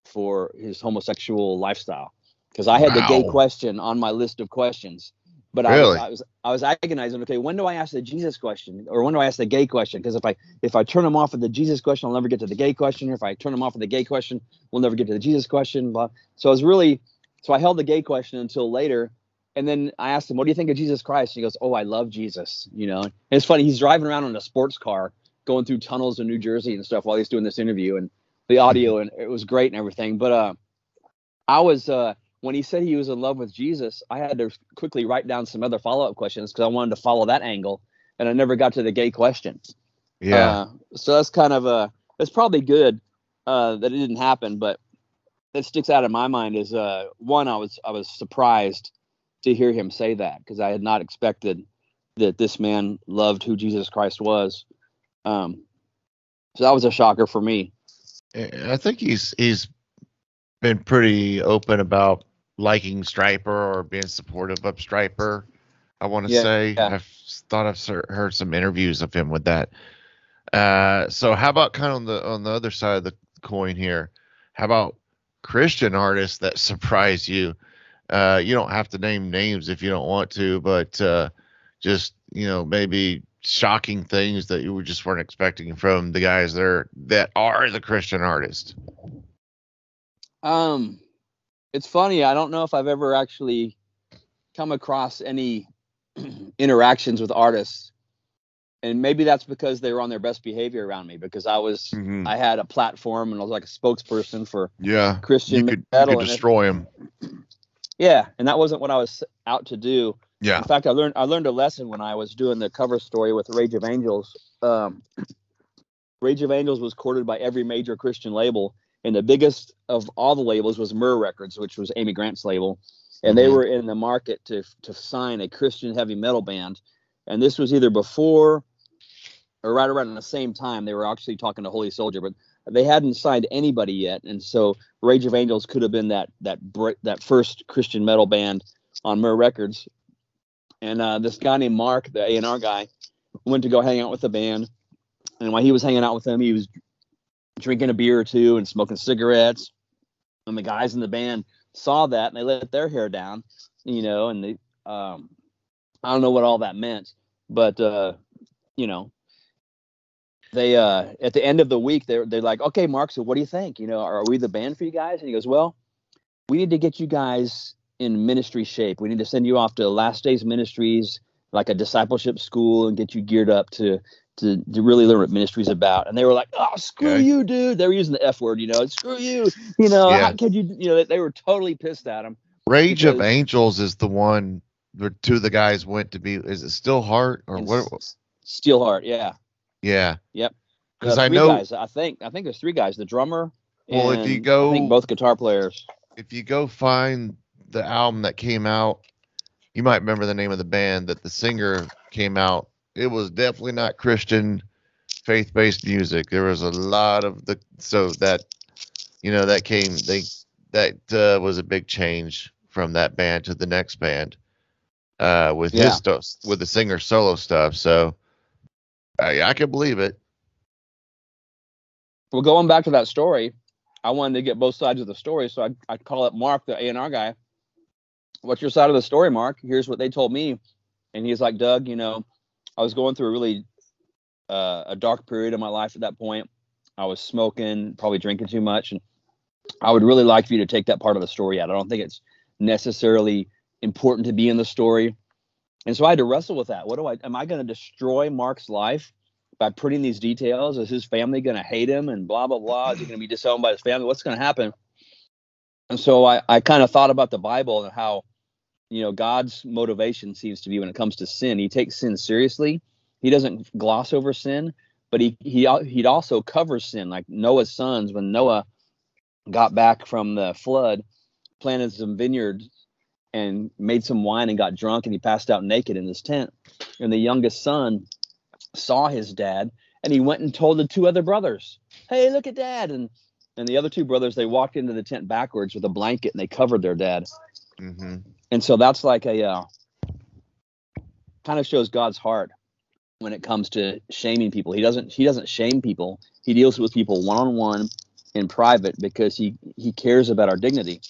for his homosexual lifestyle because I had wow. the gay question on my list of questions. But really? I, was, I was I was agonizing. Okay, when do I ask the Jesus question, or when do I ask the gay question? Because if I if I turn him off at the Jesus question, I'll never get to the gay question. Or if I turn him off at the gay question, we'll never get to the Jesus question. Blah. So I was really so I held the gay question until later, and then I asked him, "What do you think of Jesus Christ?" And he goes, "Oh, I love Jesus." You know, and it's funny. He's driving around in a sports car, going through tunnels in New Jersey and stuff while he's doing this interview, and the audio and it was great and everything. But uh, I was uh, when he said he was in love with Jesus, I had to quickly write down some other follow up questions because I wanted to follow that angle, and I never got to the gay question. Yeah. Uh, so that's kind of a it's probably good uh, that it didn't happen, but that sticks out in my mind is uh, one I was I was surprised to hear him say that because I had not expected that this man loved who Jesus Christ was. Um, so that was a shocker for me. I think he's he's been pretty open about liking Stryper or being supportive of Stryper. I want to yeah, say yeah. I've thought I've heard some interviews of him with that. Uh, so how about kind of on the on the other side of the coin here? How about Christian artists that [LAUGHS] surprise you? Uh, you don't have to name names if you don't want to, but uh, just you know maybe shocking things that you just weren't expecting from the guys there that are the Christian artists. Um, it's funny. I don't know if I've ever actually come across any [CLEARS THROAT] interactions with artists, and maybe that's because they were on their best behavior around me. Because I was, mm-hmm. I had a platform and I was like a spokesperson for yeah Christian you could, metal. You could destroy them. [CLEARS THROAT] Yeah, and that wasn't what I was out to do. Yeah. In fact, I learned I learned a lesson when I was doing the cover story with Rage of Angels. Um, [CLEARS THROAT] Rage of Angels was courted by every major Christian label, and the biggest of all the labels was Myrrh Records, which was Amy Grant's label, and mm-hmm. they were in the market to to sign a Christian heavy metal band, and this was either before or right around the same time they were actually talking to Holy Soldier, but they hadn't signed anybody yet, and so Rage of Angels could have been that that that first Christian metal band on Myrrh Records. And uh, this guy named Mark, the A and R guy, went to go hang out with the band, and while he was hanging out with them, he was drinking a beer or two and smoking cigarettes. And the guys in the band saw that and they let their hair down, you know, and they um I don't know what all that meant, but uh, you know, they uh at the end of the week they're they're like, okay, Mark, so what do you think? You know, are we the band for you guys? And he goes, Well, we need to get you guys in ministry shape. We need to send you off to Last Days Ministries, like a discipleship school, and get you geared up to to, to really learn what ministry is about. And they were like, "Oh, screw okay. you, dude!" They were using the f word, you know, "Screw you," you know. Yeah. How could you? You know, they, were totally pissed at him. Rage because, of Angels is the one where two of the guys went to be. Is it Steelheart or what? Steel Steelheart, yeah. Yeah. Yep. Because I know. Guys, I think I think there's three guys. The drummer. Well, if you go, I think both guitar players. If you go find the album that came out, you might remember the name of the band that the singer came out it was definitely not Christian faith based music. There was a lot of the so that you know that came they that uh, was a big change from that band to the next band uh, with yeah. his stuff with the singer solo stuff. So I, I can believe it. Well, going back to that story, I wanted to get both sides of the story, so I I call up Mark, the A and R guy. What's your side of the story, Mark? Here's what they told me, and he's like, Doug, you know, I was going through a really uh, a dark period of my life at that point. I was smoking, probably drinking too much, and I would really like for you to take that part of the story out. I don't think it's necessarily important to be in the story. And so I had to wrestle with that. What do I am I going to destroy Mark's life by putting these details? Is his family going to hate him and blah blah blah? Is he going to be disowned by his family? What's going to happen? And so I, I kind of thought about the Bible and how, you know, God's motivation seems to be when it comes to sin. He takes sin seriously. He doesn't gloss over sin, but he he he'd also cover sin. Like Noah's sons, when Noah got back from the flood, planted some vineyards and made some wine and got drunk and he passed out naked in his tent. And the youngest son saw his dad and he went and told the two other brothers, "Hey, look at dad!" And and the other two brothers they walked into the tent backwards with a blanket and they covered their dad. Mm-hmm. And so that's like a uh, kind of shows God's heart when it comes to shaming people. He doesn't he doesn't shame people. He deals with people one on one in private because he he cares about our dignity.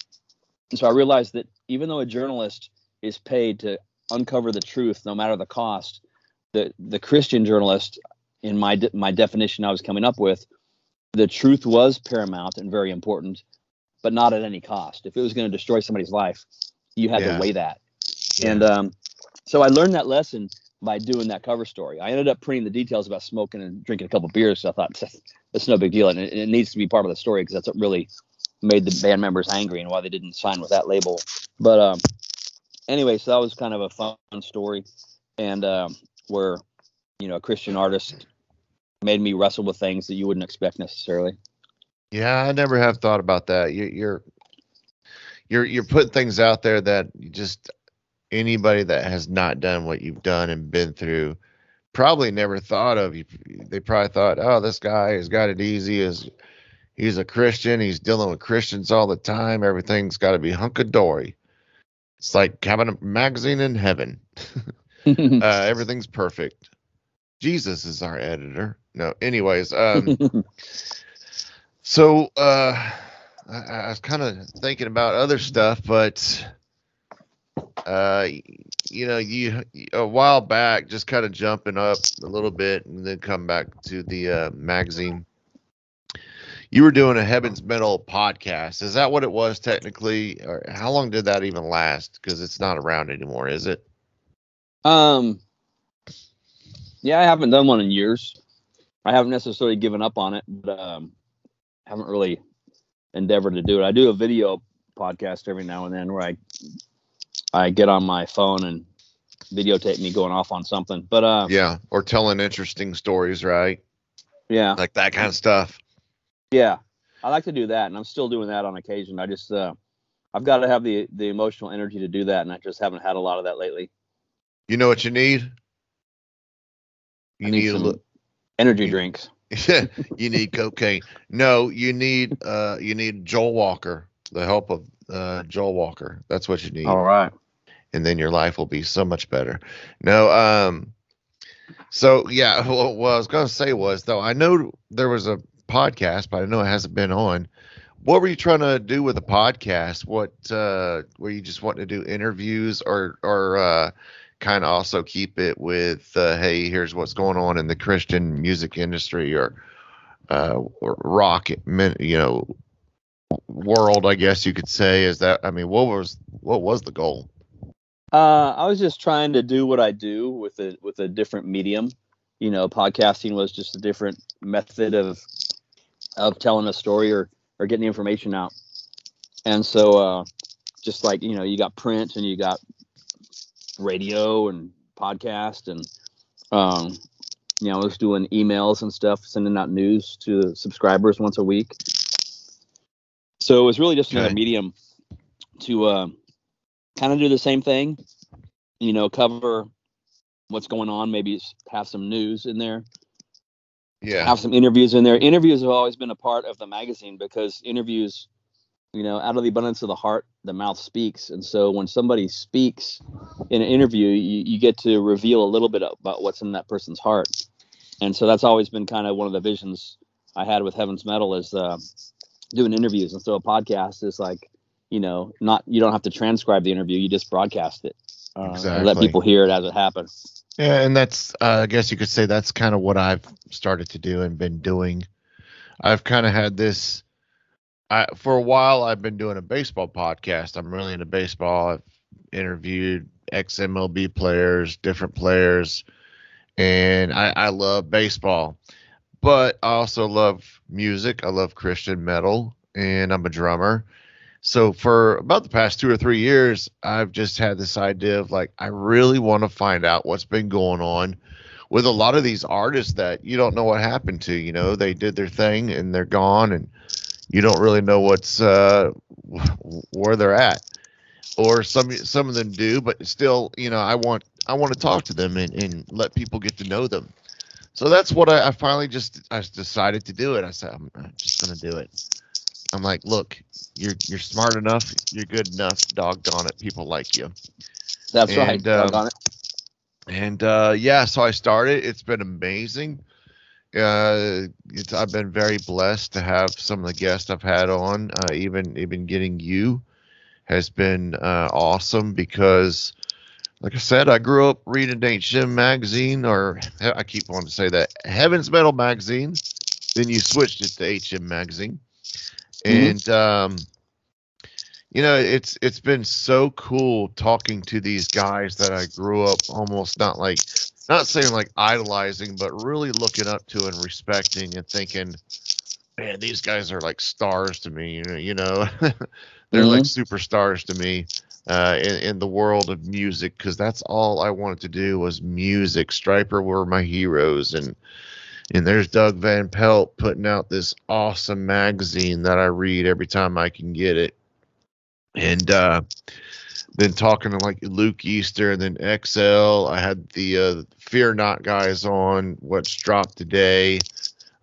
And so I realized that even though a journalist is paid to uncover the truth no matter the cost, the the Christian journalist in my de- my definition I was coming up with, the truth was paramount and very important, but not at any cost. If it was going to destroy somebody's life, you had yeah. to weigh that. Yeah. And um, so I learned that lesson by doing that cover story. I ended up printing the details about smoking and drinking a couple beers. So I thought that's no big deal, and it, it needs to be part of the story because that's what really made the band members angry and why they didn't sign with that label. But um, anyway, so that was kind of a fun story, and um, where you know a Christian artist made me wrestle with things that you wouldn't expect necessarily. Yeah, I never have thought about that. You, you're you're you're putting things out there that just anybody that has not done what you've done and been through probably never thought of. You, they probably thought, oh, this guy has got it easy. Is he's a Christian? He's dealing with Christians all the time. Everything's got to be hunky dory. It's like having a magazine in heaven. [LAUGHS] uh, everything's perfect. Jesus is our editor. No, anyways, um, [LAUGHS] so uh, I, I was kind of thinking about other stuff, but uh, you know, you a while back, just kind of jumping up a little bit and then come back to the uh, magazine. You were doing a Heaven's Metal podcast. Is that what it was technically? Or how long did that even last? Because it's not around anymore, is it? Um. Yeah, I haven't done one in years. I haven't necessarily given up on it, but um, haven't really endeavored to do it. I do a video podcast every now and then where I I get on my phone and videotape me going off on something. But uh, yeah, or telling interesting stories, right? Yeah, like that kind of stuff. Yeah, I like to do that, and I'm still doing that on occasion. I just uh, I've got to have the the emotional energy to do that, and I just haven't had a lot of that lately. You know what you need? You need, need a little energy you, drinks. [LAUGHS] you need cocaine. No, you need uh you need Joel Walker, the help of uh Joel Walker. That's what you need. All right and then your life will be so much better. No, um, so yeah, what, [LAUGHS] what I was gonna say was though I know there was a podcast, but I know it hasn't been on. What were you trying to do with the podcast? What uh, were you just wanting to do interviews or or uh, kind of also keep it with uh, hey, here's what's going on in the Christian music industry or uh, rock, you know, world? I guess you could say is that. I mean, what was what was the goal? Uh, I was just trying to do what I do with a with a different medium. You know, podcasting was just a different method of of telling a story or or getting the information out. And so, uh, just like you know, you got print and you got radio and podcast, and um, you know, I was doing emails and stuff, sending out news to subscribers once a week. So it was really just another medium to uh, kind of do the same thing. You know, cover what's going on. Maybe have some news in there. Yeah. Have some interviews in there. Interviews have always been a part of the magazine because interviews, you know, out of the abundance of the heart, the mouth speaks. And so when somebody speaks in an interview, you, you get to reveal a little bit about what's in that person's heart. And so that's always been kind of one of the visions I had with Heaven's Metal is uh, doing interviews. And so a podcast is like you know, not you don't have to transcribe the interview; you just broadcast it. Uh, exactly. let people hear it as it happens. Yeah, and that's uh, I guess you could say that's kind of what I've started to do and been doing. I've kind of had this I for a while I've been doing a baseball podcast. I'm really into baseball. I've interviewed ex MLB players, different players, and I, I love baseball. But I also love music. I love Christian metal, and I'm a drummer. So for about the past two or three years, I've just had this idea of like I really want to find out what's been going on with a lot of these artists that you don't know what happened to. You know, they did their thing and they're gone, and you don't really know what's uh, where they're at. Or some some of them do, but still, you know, I want I want to talk to them and, and let people get to know them. So that's what I, I finally just I decided to do it. I said I'm, just gonna do it. I'm like, look, you're you're smart enough, you're good enough. Doggone it, people like you. That's and, right. Um, Doggone it. And uh, yeah, so I started. It's been amazing. Uh, it's I've been very blessed to have some of the guests I've had on. Uh, even even getting you has been uh, awesome because, like I said, I grew up reading HM magazine, or I keep wanting to say that Heaven's Metal magazine. Then you switched it to HM magazine. And um, you know it's it's been so cool talking to these guys that I grew up almost not like not saying like idolizing, but really looking up to and respecting and thinking, man, these guys are like stars to me. You know, you know, [LAUGHS] they're mm-hmm. like superstars to me uh, in, in the world of music because that's all I wanted to do was music. Stryper were my heroes, and and there's Doug Van Pelt putting out this awesome magazine that I read every time I can get it, and. uh then talking to like Luke Easter and then XL. I had the uh, Fear Not guys on. What's dropped today?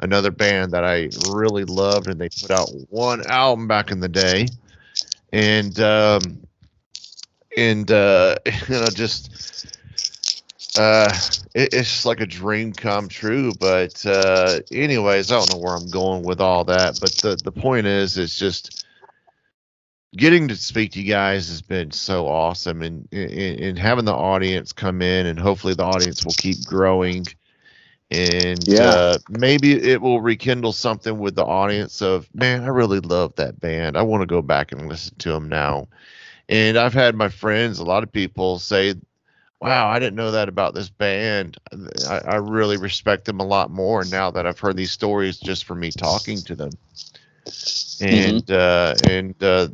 Another band that I really loved, and they put out one album back in the day, and um, and uh, [LAUGHS] you know just uh, it, it's like a dream come true. But uh, anyways, I don't know where I'm going with all that. But the the point is, it's just getting to speak to you guys has been so awesome and, and, and having the audience come in and hopefully the audience will keep growing and yeah. Uh, maybe it will rekindle something with the audience of man i really love that band i want to go back and listen to them now and i've had my friends a lot of people say wow i didn't know that about this band i, I really respect them a lot more now that i've heard these stories just from me talking to them Mm-hmm. and mm-hmm. uh, and uh,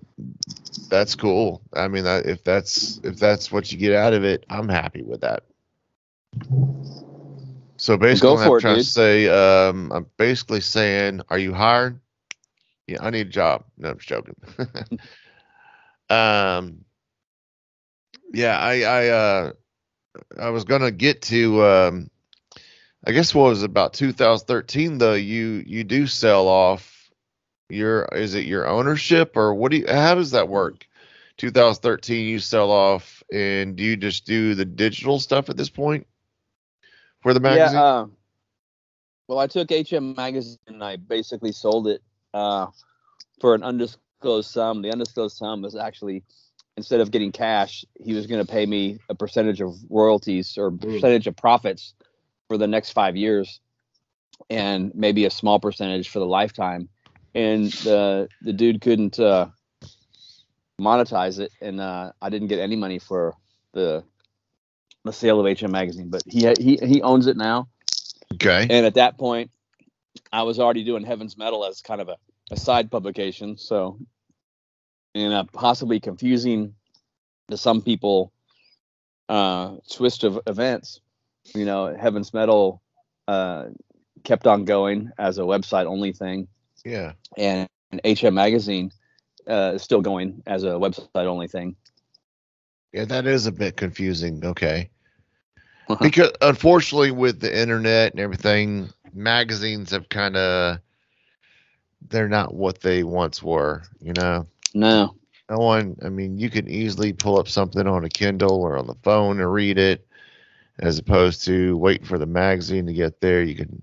that's cool. I mean, if that's if that's what you get out of it, I'm happy with that. So basically, I'm it, trying dude. to say, um, I'm basically saying, are you hired? Yeah, I need a job. No, I'm just joking. [LAUGHS] um, yeah, I I uh, I was gonna get to um, I guess what was about 2013 though. You you do sell off your is it your ownership or what do you how does that work 2013 you sell off and do you just do the digital stuff at this point for the magazine yeah, uh, well i took hm magazine and i basically sold it uh, for an undisclosed sum the undisclosed sum was actually instead of getting cash he was going to pay me a percentage of royalties or percentage of profits for the next five years and maybe a small percentage for the lifetime and the the dude couldn't uh, monetize it, and uh, I didn't get any money for the the sale of HM magazine. But he he he owns it now. Okay. And at that point, I was already doing Heaven's Metal as kind of a, a side publication, so and a possibly confusing to some people uh, twist of events. You know, Heaven's Metal uh, kept on going as a website only thing yeah. And HM Magazine uh, is still going as a website only thing. Yeah, that is a bit confusing. Okay. Uh-huh. Because unfortunately, with the internet and everything, magazines have kind of they're not what they once were. You know. No. No one. I mean, you can easily pull up something on a Kindle or on the phone and read it, as opposed to waiting for the magazine to get there. You can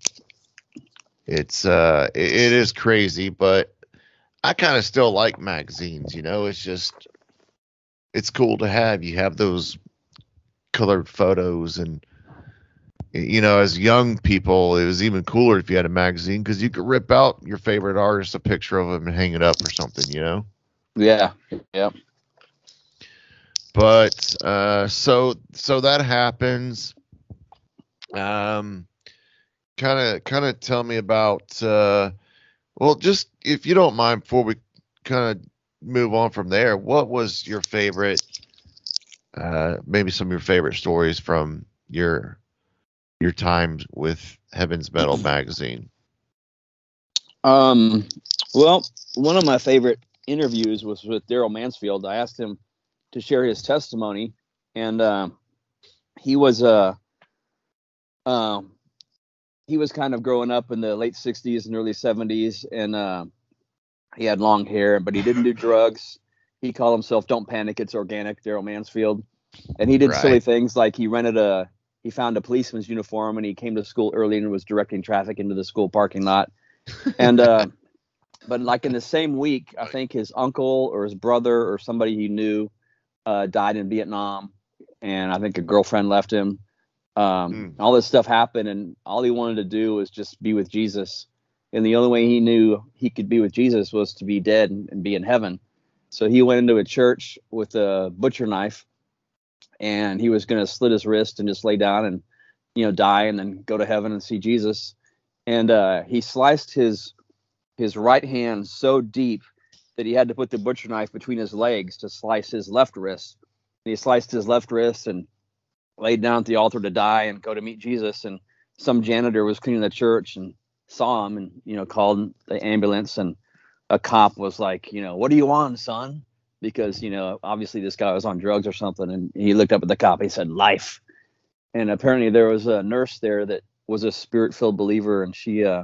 it's uh it, it is crazy, but I kind of still like magazines. You know, it's just it's cool to have. You have those colored photos and you know, as young people, it was even cooler if you had a magazine because you could rip out your favorite artist, a picture of them, and hang it up or something, you know? Yeah. Yeah. But uh, so so that happens. Um, kind of kind of tell me about. Uh, well, just if you don't mind, before we kind of move on from there, what was your favorite? Uh, maybe some of your favorite stories from your your time with Heaven's Metal [CLEARS THROAT] magazine? Um, well, one of my favorite interviews was with Darrell Mansfield. I asked him to share his testimony, and uh, he was uh, um, he was kind of growing up in the late '60s and early '70s, and uh, he had long hair, but he didn't do [LAUGHS] drugs. He called himself "Don't Panic, It's Organic." Darrell Mansfield, and he did right. silly things like he rented a he found a policeman's uniform and he came to school early and was directing traffic into the school parking lot. And uh, but like in the same week, I think his uncle or his brother or somebody he knew uh, died in Vietnam, and I think a girlfriend left him. Um, mm. All this stuff happened, and all he wanted to do was just be with Jesus. And the only way he knew he could be with Jesus was to be dead and, and be in heaven. So he went into a church with a butcher knife and he was going to slit his wrist and just lay down and you know die and then go to heaven and see Jesus. And uh, he sliced his his right hand so deep that he had to put the butcher knife between his legs to slice his left wrist. And he sliced his left wrist and laid down at the altar to die and go to meet Jesus. And some janitor was cleaning the church and saw him and you know called the ambulance and a cop was like, you know, what do you want, son? because you know obviously this guy was on drugs or something and he looked up at the cop he said life and apparently there was a nurse there that was a spirit filled believer and she uh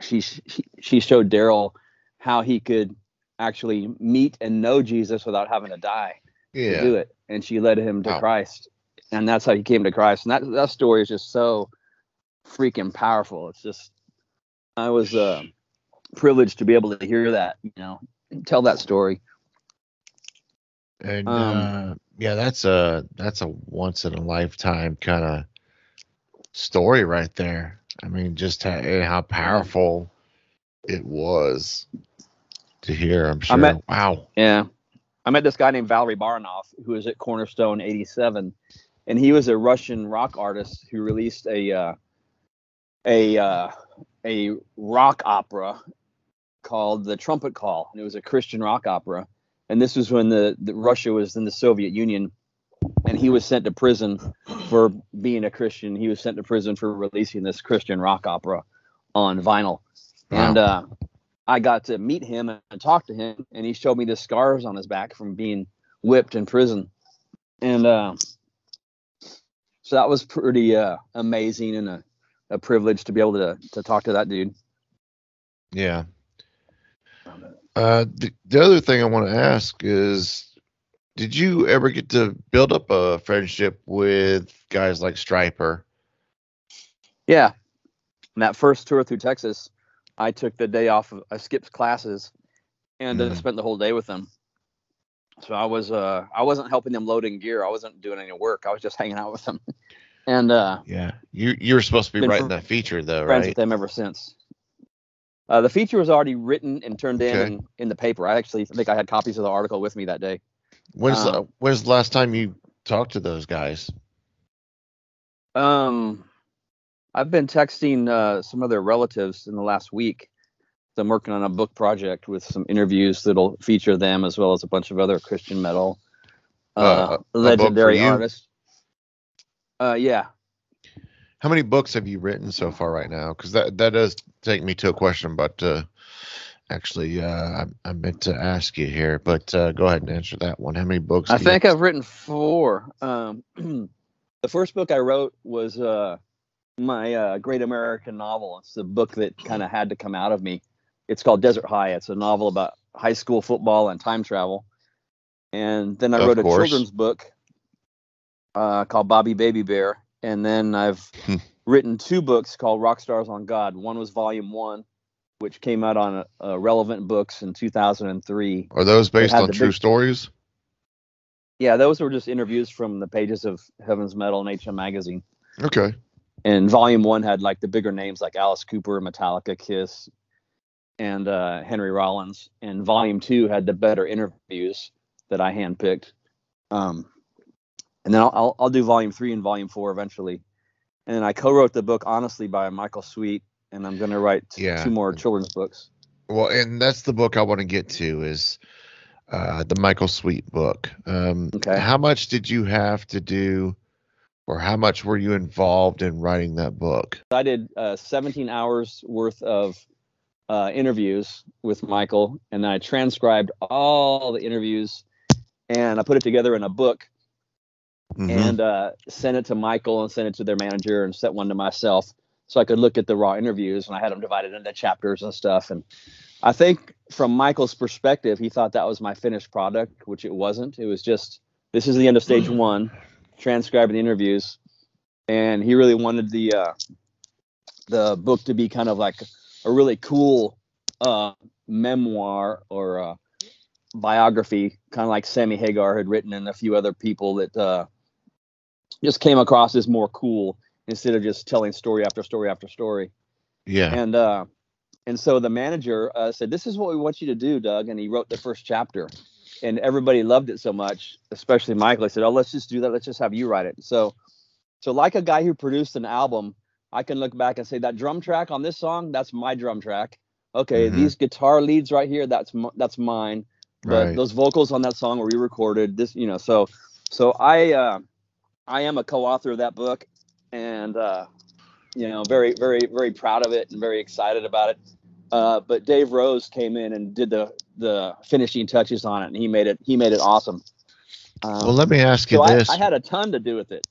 she she, she showed darrell how he could actually meet and know jesus without having to die yeah. to do it and she led him to wow. christ and that's how he came to christ and that that story is just so freaking powerful it's just i was uh privileged to be able to hear that you know and tell that story and um, uh, yeah, that's a that's a once in a lifetime kind of story right there. I mean, just how, how powerful it was to hear. I'm sure. Met, wow. Yeah, I met this guy named Valery Barinov who was at Cornerstone '87, and he was a Russian rock artist who released a uh, a uh, a rock opera called The Trumpet Call, and it was a Christian rock opera and this was when the, the, Russia was in the Soviet Union, and he was sent to prison for being a Christian. He was sent to prison for releasing this Christian rock opera on vinyl, wow. and uh, I got to meet him and talk to him, and he showed me the scars on his back from being whipped in prison, and uh, so that was pretty uh, amazing and a, a privilege to be able to to talk to that dude. Yeah, uh, the, the other thing I want to ask is, did you ever get to build up a friendship with guys like Stryper? Yeah, and that first tour through Texas, I took the day off. Of, I skipped classes, and mm. spent the whole day with them. So I was uh I wasn't helping them loading gear. I wasn't doing any work. I was just [LAUGHS] hanging out with them. And uh yeah, you you were supposed to be writing that feature though, friends right? with them ever since. Uh, the feature was already written and turned okay. in in the paper. I actually think I had copies of the article with me that day. When's um, the, when's the last time you talked to those guys? Um, I've been texting uh, some of their relatives in the last week. I'm working on a book project with some interviews that'll feature them as well as a bunch of other Christian metal uh, uh legendary artists. Uh, yeah, how many books have you written so far right now? Because that that does take me to a question, but uh, actually, uh, I, I meant to ask you here, but uh, go ahead and answer that one. How many books? I think I've written four. Um, [CLEARS THROAT] the first book I wrote was uh, my uh, Great American Novel. It's the book that kind of had to come out of me. It's called Desert High. It's a novel about high school football and time travel. And then I of wrote course. a children's book uh, called Bobby Baby Bear and then I've [LAUGHS] written two books called Rock Stars on God. One was Volume One, which came out on uh, Relevant Books in 2003. Are those based on true big... stories? Yeah, those were just interviews from the pages of Heaven's Metal and HM Magazine. Okay. and volume one had like the bigger names like Alice Cooper, Metallica, Kiss, and uh, Henry Rollins. And volume two had the better interviews that I handpicked. Um, and then I'll, I'll, I'll do volume three and volume four eventually. And then I co-wrote the book honestly by Michael Sweet, and I'm going to write yeah. two more children's books. Well, and that's the book I want to get to is uh, the Michael Sweet book. Um, okay. How much did you have to do, or how much were you involved in writing that book? I did uh, 17 hours worth of uh, interviews with Michael, and I transcribed all the interviews, and I put it together in a book, mm-hmm. and uh, sent it to Michael and sent it to their manager and sent one to myself so I could look at the raw interviews and I had them divided into chapters and stuff. And I think from Michael's perspective, he thought that was my finished product, which it wasn't. It was just this is the end of stage one, transcribing the interviews, and he really wanted the uh, the book to be kind of like a really cool uh, memoir or uh, biography, kind of like Sammy Hagar had written and a few other people that uh, just came across as more cool instead of just telling story after story after story. Yeah. And uh, and so the manager uh, said, "This is what we want you to do, Doug." And he wrote the first chapter, and everybody loved it so much, especially Michael. He said, "Oh, let's just do that. Let's just have you write it." So, so like a guy who produced an album, I can look back and say that drum track on this song, that's my drum track. Okay, mm-hmm. these guitar leads right here, that's that's mine. But right. those vocals on that song were re-recorded. This, you know, so so I uh, I am a co-author of that book, and uh, you know, very, very, very proud of it and very excited about it. Uh, but Dave Rose came in and did the the finishing touches on it, and he made it he made it awesome. Um, well, let me ask you so this: I, I, had a ton to do with it.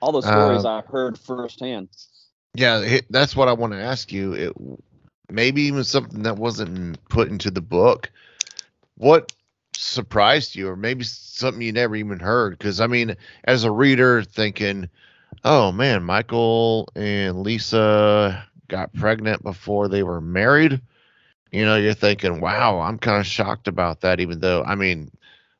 All the stories uh, I heard firsthand. Yeah, that's what I want to ask you. It, maybe even something that wasn't put into the book. What surprised you, or maybe something you never even heard? Because I mean, as a reader, thinking oh man, Michael and Lisa got pregnant before they were married. You know, you're thinking, wow, I'm kind of shocked about that, even though, I mean,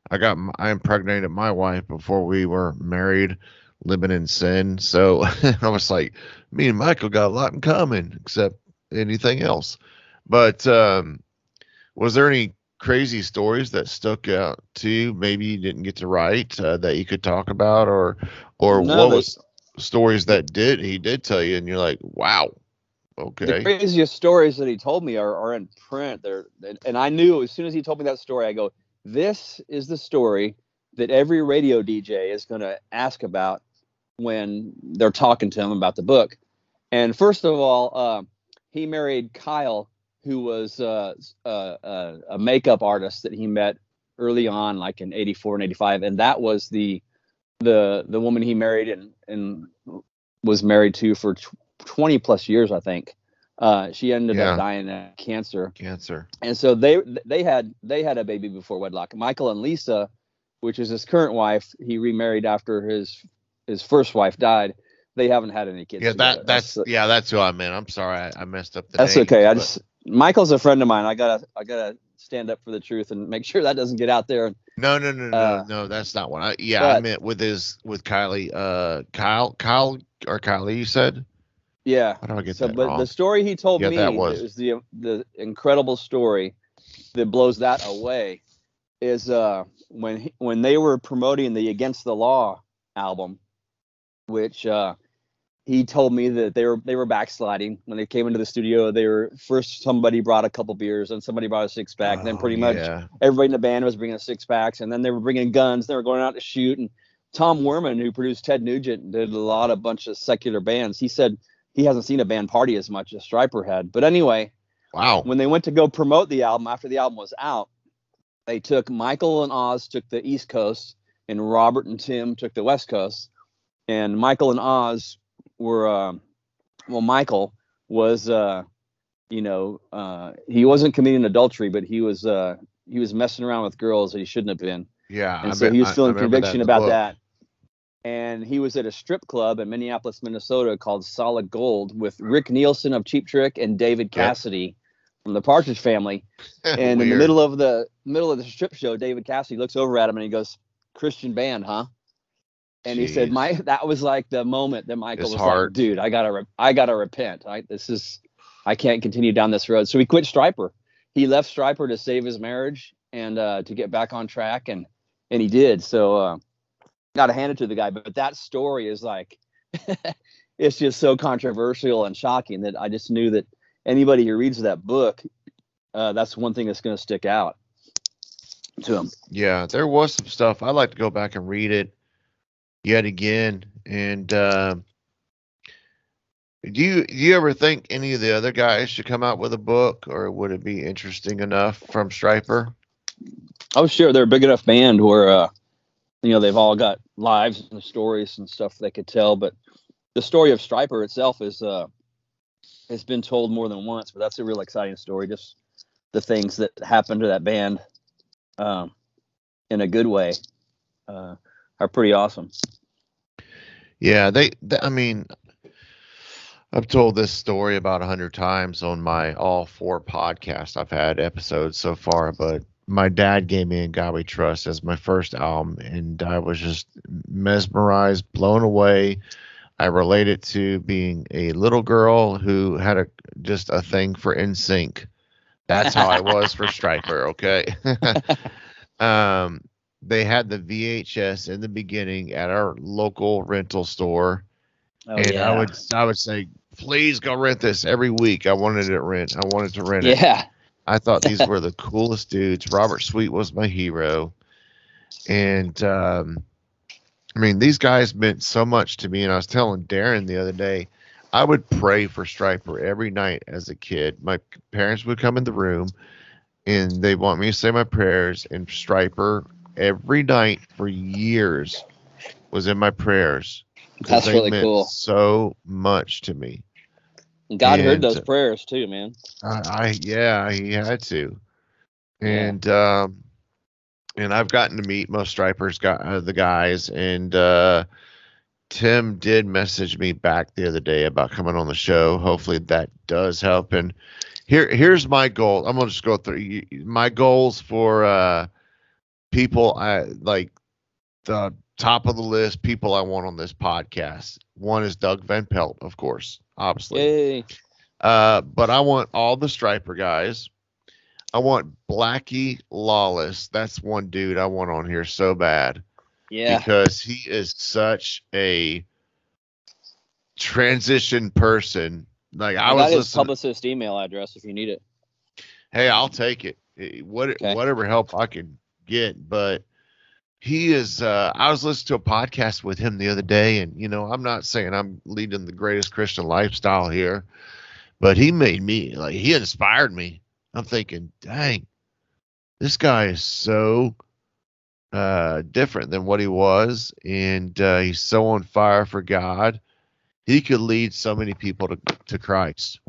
I got, I impregnated my wife before we were married, living in sin. So [LAUGHS] I was like, me and Michael got a lot in common, except anything else. But um, was there any crazy stories that stuck out to you? Maybe you didn't get to write uh, that you could talk about, or or no, what was stories that did he did tell you, and you're like, wow, okay. The craziest stories that he told me are, are in print. There, and I knew as soon as he told me that story, I go, this is the story that every radio DJ is going to ask about when they're talking to him about the book. And first of all, uh, he married Kyle, who was uh, uh, uh, a makeup artist that he met early on, like in '84 and '85, and that was the the the woman he married and and was married to for 20 plus years, I think. Uh, she ended yeah. up dying of cancer. Cancer. And so they they had they had a baby before wedlock. Michael and Lisa, which is his current wife, he remarried after his his first wife died. They haven't had any kids. Yeah, that that's, that's yeah, that's who I meant. I'm sorry, I, I messed up the. That's names, okay. But... I just Michael's a friend of mine. I gotta I gotta stand up for the truth and make sure that doesn't get out there. No, no, no, no, uh, no. That's not one. I, yeah, but, I meant with his with Kylie. Uh, Kyle, Kyle or Kylie. You said. Yeah. How do I get so, that but wrong? the story he told yeah, me that was. was the the incredible story that blows that away is uh when he, when they were promoting the Against the Law album, which uh he told me that they were they were backsliding when they came into the studio. They were first somebody brought a couple beers and somebody brought a six pack. Oh, then pretty oh, much yeah. everybody in the band was bringing six packs, and then they were bringing guns. They were going out to shoot. And Tom Werman, who produced Ted Nugent, did a lot of bunch of secular bands. He said he hasn't seen a band party as much as Stryper had. But anyway, wow. When they went to go promote the album after the album was out, they took Michael and Oz took the East Coast, and Robert and Tim took the West Coast. And Michael and Oz were uh, well, Michael was uh, you know uh, he wasn't committing adultery, but he was uh, he was messing around with girls that he shouldn't have been. Yeah, and I so he was feeling conviction that about book. that. And he was at a strip club in Minneapolis, Minnesota called Solid Gold with Rick Nielsen of Cheap Trick and David Cassidy yep. from the Partridge Family. [LAUGHS] and in the middle of the middle of the strip show, David Cassidy looks over at him and he goes, "Christian band, huh?" And Jeez. he said, "My that was like the moment that Michael was heart. like, dude, I gotta, re- I gotta repent. I this is, I can't continue down this road." So he quit Stryper. He left Stryper to save his marriage and uh, to get back on track, and and he did. So, uh, got to hand it to the guy. But that story is like, [LAUGHS] it's just so controversial and shocking that I just knew that anybody who reads that book, uh, that's one thing that's going to stick out to them. Yeah, there was some stuff. I like to go back and read it yet again. And uh, do you do you ever think any of the other guys should come out with a book, or would it be interesting enough from Stryper? Oh, sure. They're a big enough band where uh, you know they've all got lives and stories and stuff they could tell. But the story of Stryper itself is uh, has been told more than once. But that's a real exciting story. Just the things that happened to that band um, in a good way uh, are pretty awesome. Yeah, they, they, I mean, I've told this story about a hundred times on my all four podcasts I've had episodes so far, but my dad gave me "In God We Trust" as my first album, and I was just mesmerized, blown away. I relate it to being a little girl who had a just a thing for NSYNC. That's how I was for Stryper. Okay. [LAUGHS] um, they had the VHS in the beginning at our local rental store, oh, and yeah. I would I would say, please go rent this every week. I wanted it rent. I wanted to rent yeah. it. Yeah. I thought these [LAUGHS] were the coolest dudes. Robert Sweet was my hero, and um, I mean these guys meant so much to me. And I was telling Darren the other day I would pray for Stryper every night as a kid. My parents would come in the room and they want me to say my prayers, and Stryper every night for years was in my prayers. That's really cool. So much to me. God and, heard those prayers too, man. I, I, yeah, he had to. And yeah. um and I've gotten to meet most Strypers got uh, the guys and uh Tim did message me back the other day about coming on the show. Hopefully that does help. And here, here's my goal. I'm gonna just go through my goals for uh, people. I like the top of the list. People I want on this podcast. One is Doug Van Pelt, of course, obviously. Yay. Uh, but I want all the Stryper guys. I want Blackie Lawless. That's one dude I want on here so bad. Yeah. Because he is such a transition person. Like I, I was his publicist email address if you need it. Hey, I'll take it. What okay. whatever help I can get, but he is uh, I was listening to a podcast with him the other day and you know, I'm not saying I'm leading the greatest Christian lifestyle here, but he made me like he inspired me. I'm thinking, dang, this guy is so uh, different than what he was, and uh, he's so on fire for God. He could lead so many people to to Christ,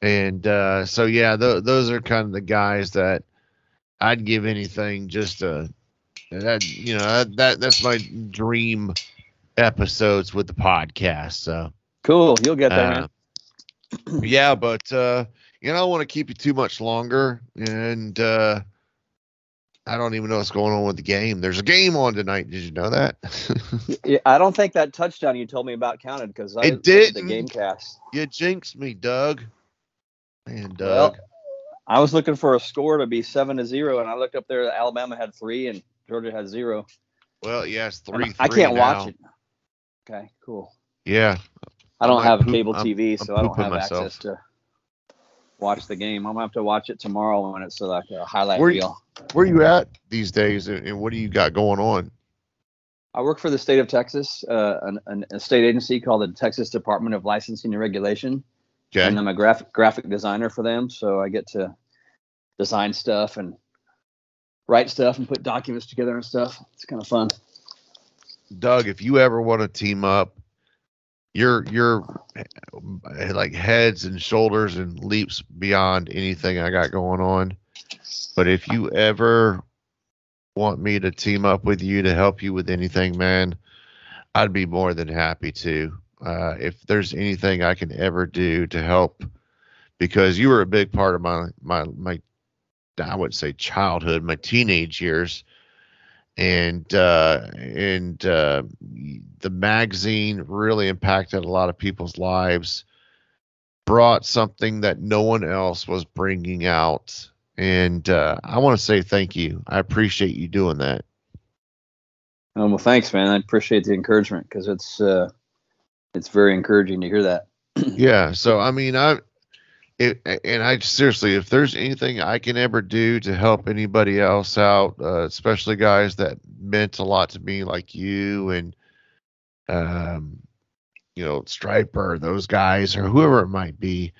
and uh, so yeah, th- those are kind of the guys that I'd give anything just to that you know that that's my dream episodes with the podcast. So cool, you'll get there. Uh, yeah, but uh, you know, I don't want to keep you too much longer, and uh, I don't even know what's going on with the game. There's a game on tonight. Did you know that? [LAUGHS] yeah, I don't think that touchdown you told me about counted because I it did the game cast. You jinxed me, Doug. And Doug. Well, I was looking for a score to be seven to zero, and I looked up there. Alabama had three, and Georgia had zero. Well, yes, three. three I can't now. watch it. Okay, cool. Yeah. I don't have poop, cable TV, I'm, so I'm I don't have myself. access to watch the game. I'm gonna have to watch it tomorrow when it's like a highlight where, reel. Where are you at these days, and what do you got going on? I work for the state of Texas, uh, an, an, a state agency called the Texas Department of Licensing and Regulation. Okay. And I'm a graphic graphic designer for them, so I get to design stuff and write stuff and put documents together and stuff. It's kind of fun. Doug, if you ever want to team up you're you're like heads and shoulders and leaps beyond anything I got going on. But if you ever want me to team up with you to help you with anything, man, I'd be more than happy to. Uh, if there's anything I can ever do to help, because you were a big part of my my my I would say childhood, my teenage years, and uh, and uh, the magazine really impacted a lot of people's lives, brought something that no one else was bringing out. And uh, I want to say thank you. I appreciate you doing that. Oh, well, thanks, man. I appreciate the encouragement because it's uh, it's very encouraging to hear that. [CLEARS THROAT] yeah. So I mean, I it, and I seriously, if there's anything I can ever do to help anybody else out, uh, especially guys that meant a lot to me, like you and, um, you know, Stryper, those guys, or whoever it might be,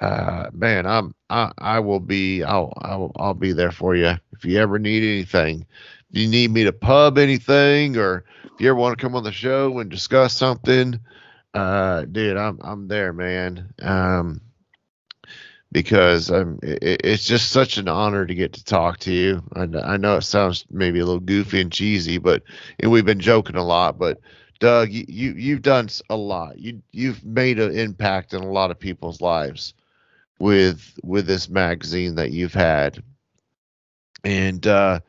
uh, man, I'm I, I will be I'll I'll I'll be there for you if you ever need anything. If you need me to pub anything, or if you ever want to come on the show and discuss something, uh, dude, I'm I'm there, man. Um, because um, it, it's just such an honor to get to talk to you. I, I know it sounds maybe a little goofy and cheesy, but and we've been joking a lot. But Doug, you, you you've done a lot. You you've made an impact in a lot of people's lives with with this magazine that you've had, and uh,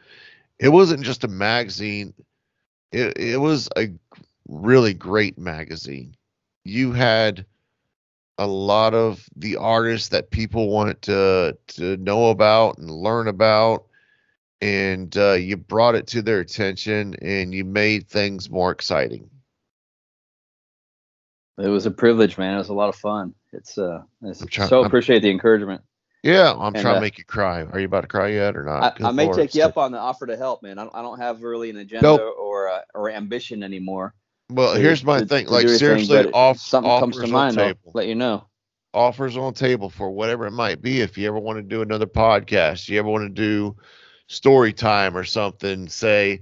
it wasn't just a magazine. It it was a really great magazine. You had a lot of the artists that people wanted to to know about and learn about and uh, you brought it to their attention and you made things more exciting. It was a privilege man. It was a lot of fun. It's uh it's so appreciate I'm, the encouragement. Yeah i'm and, trying uh, to make you cry. Are you about to cry yet or not? I, I may take you up on the offer to help man. I don't, I don't have really an agenda nope. or uh, or ambition anymore well, here's my to, thing. To like seriously, thing, off, something comes to mind, I'll let you know. Offers on table for whatever it might be. If you ever want to do another podcast, you ever want to do story time or something, say,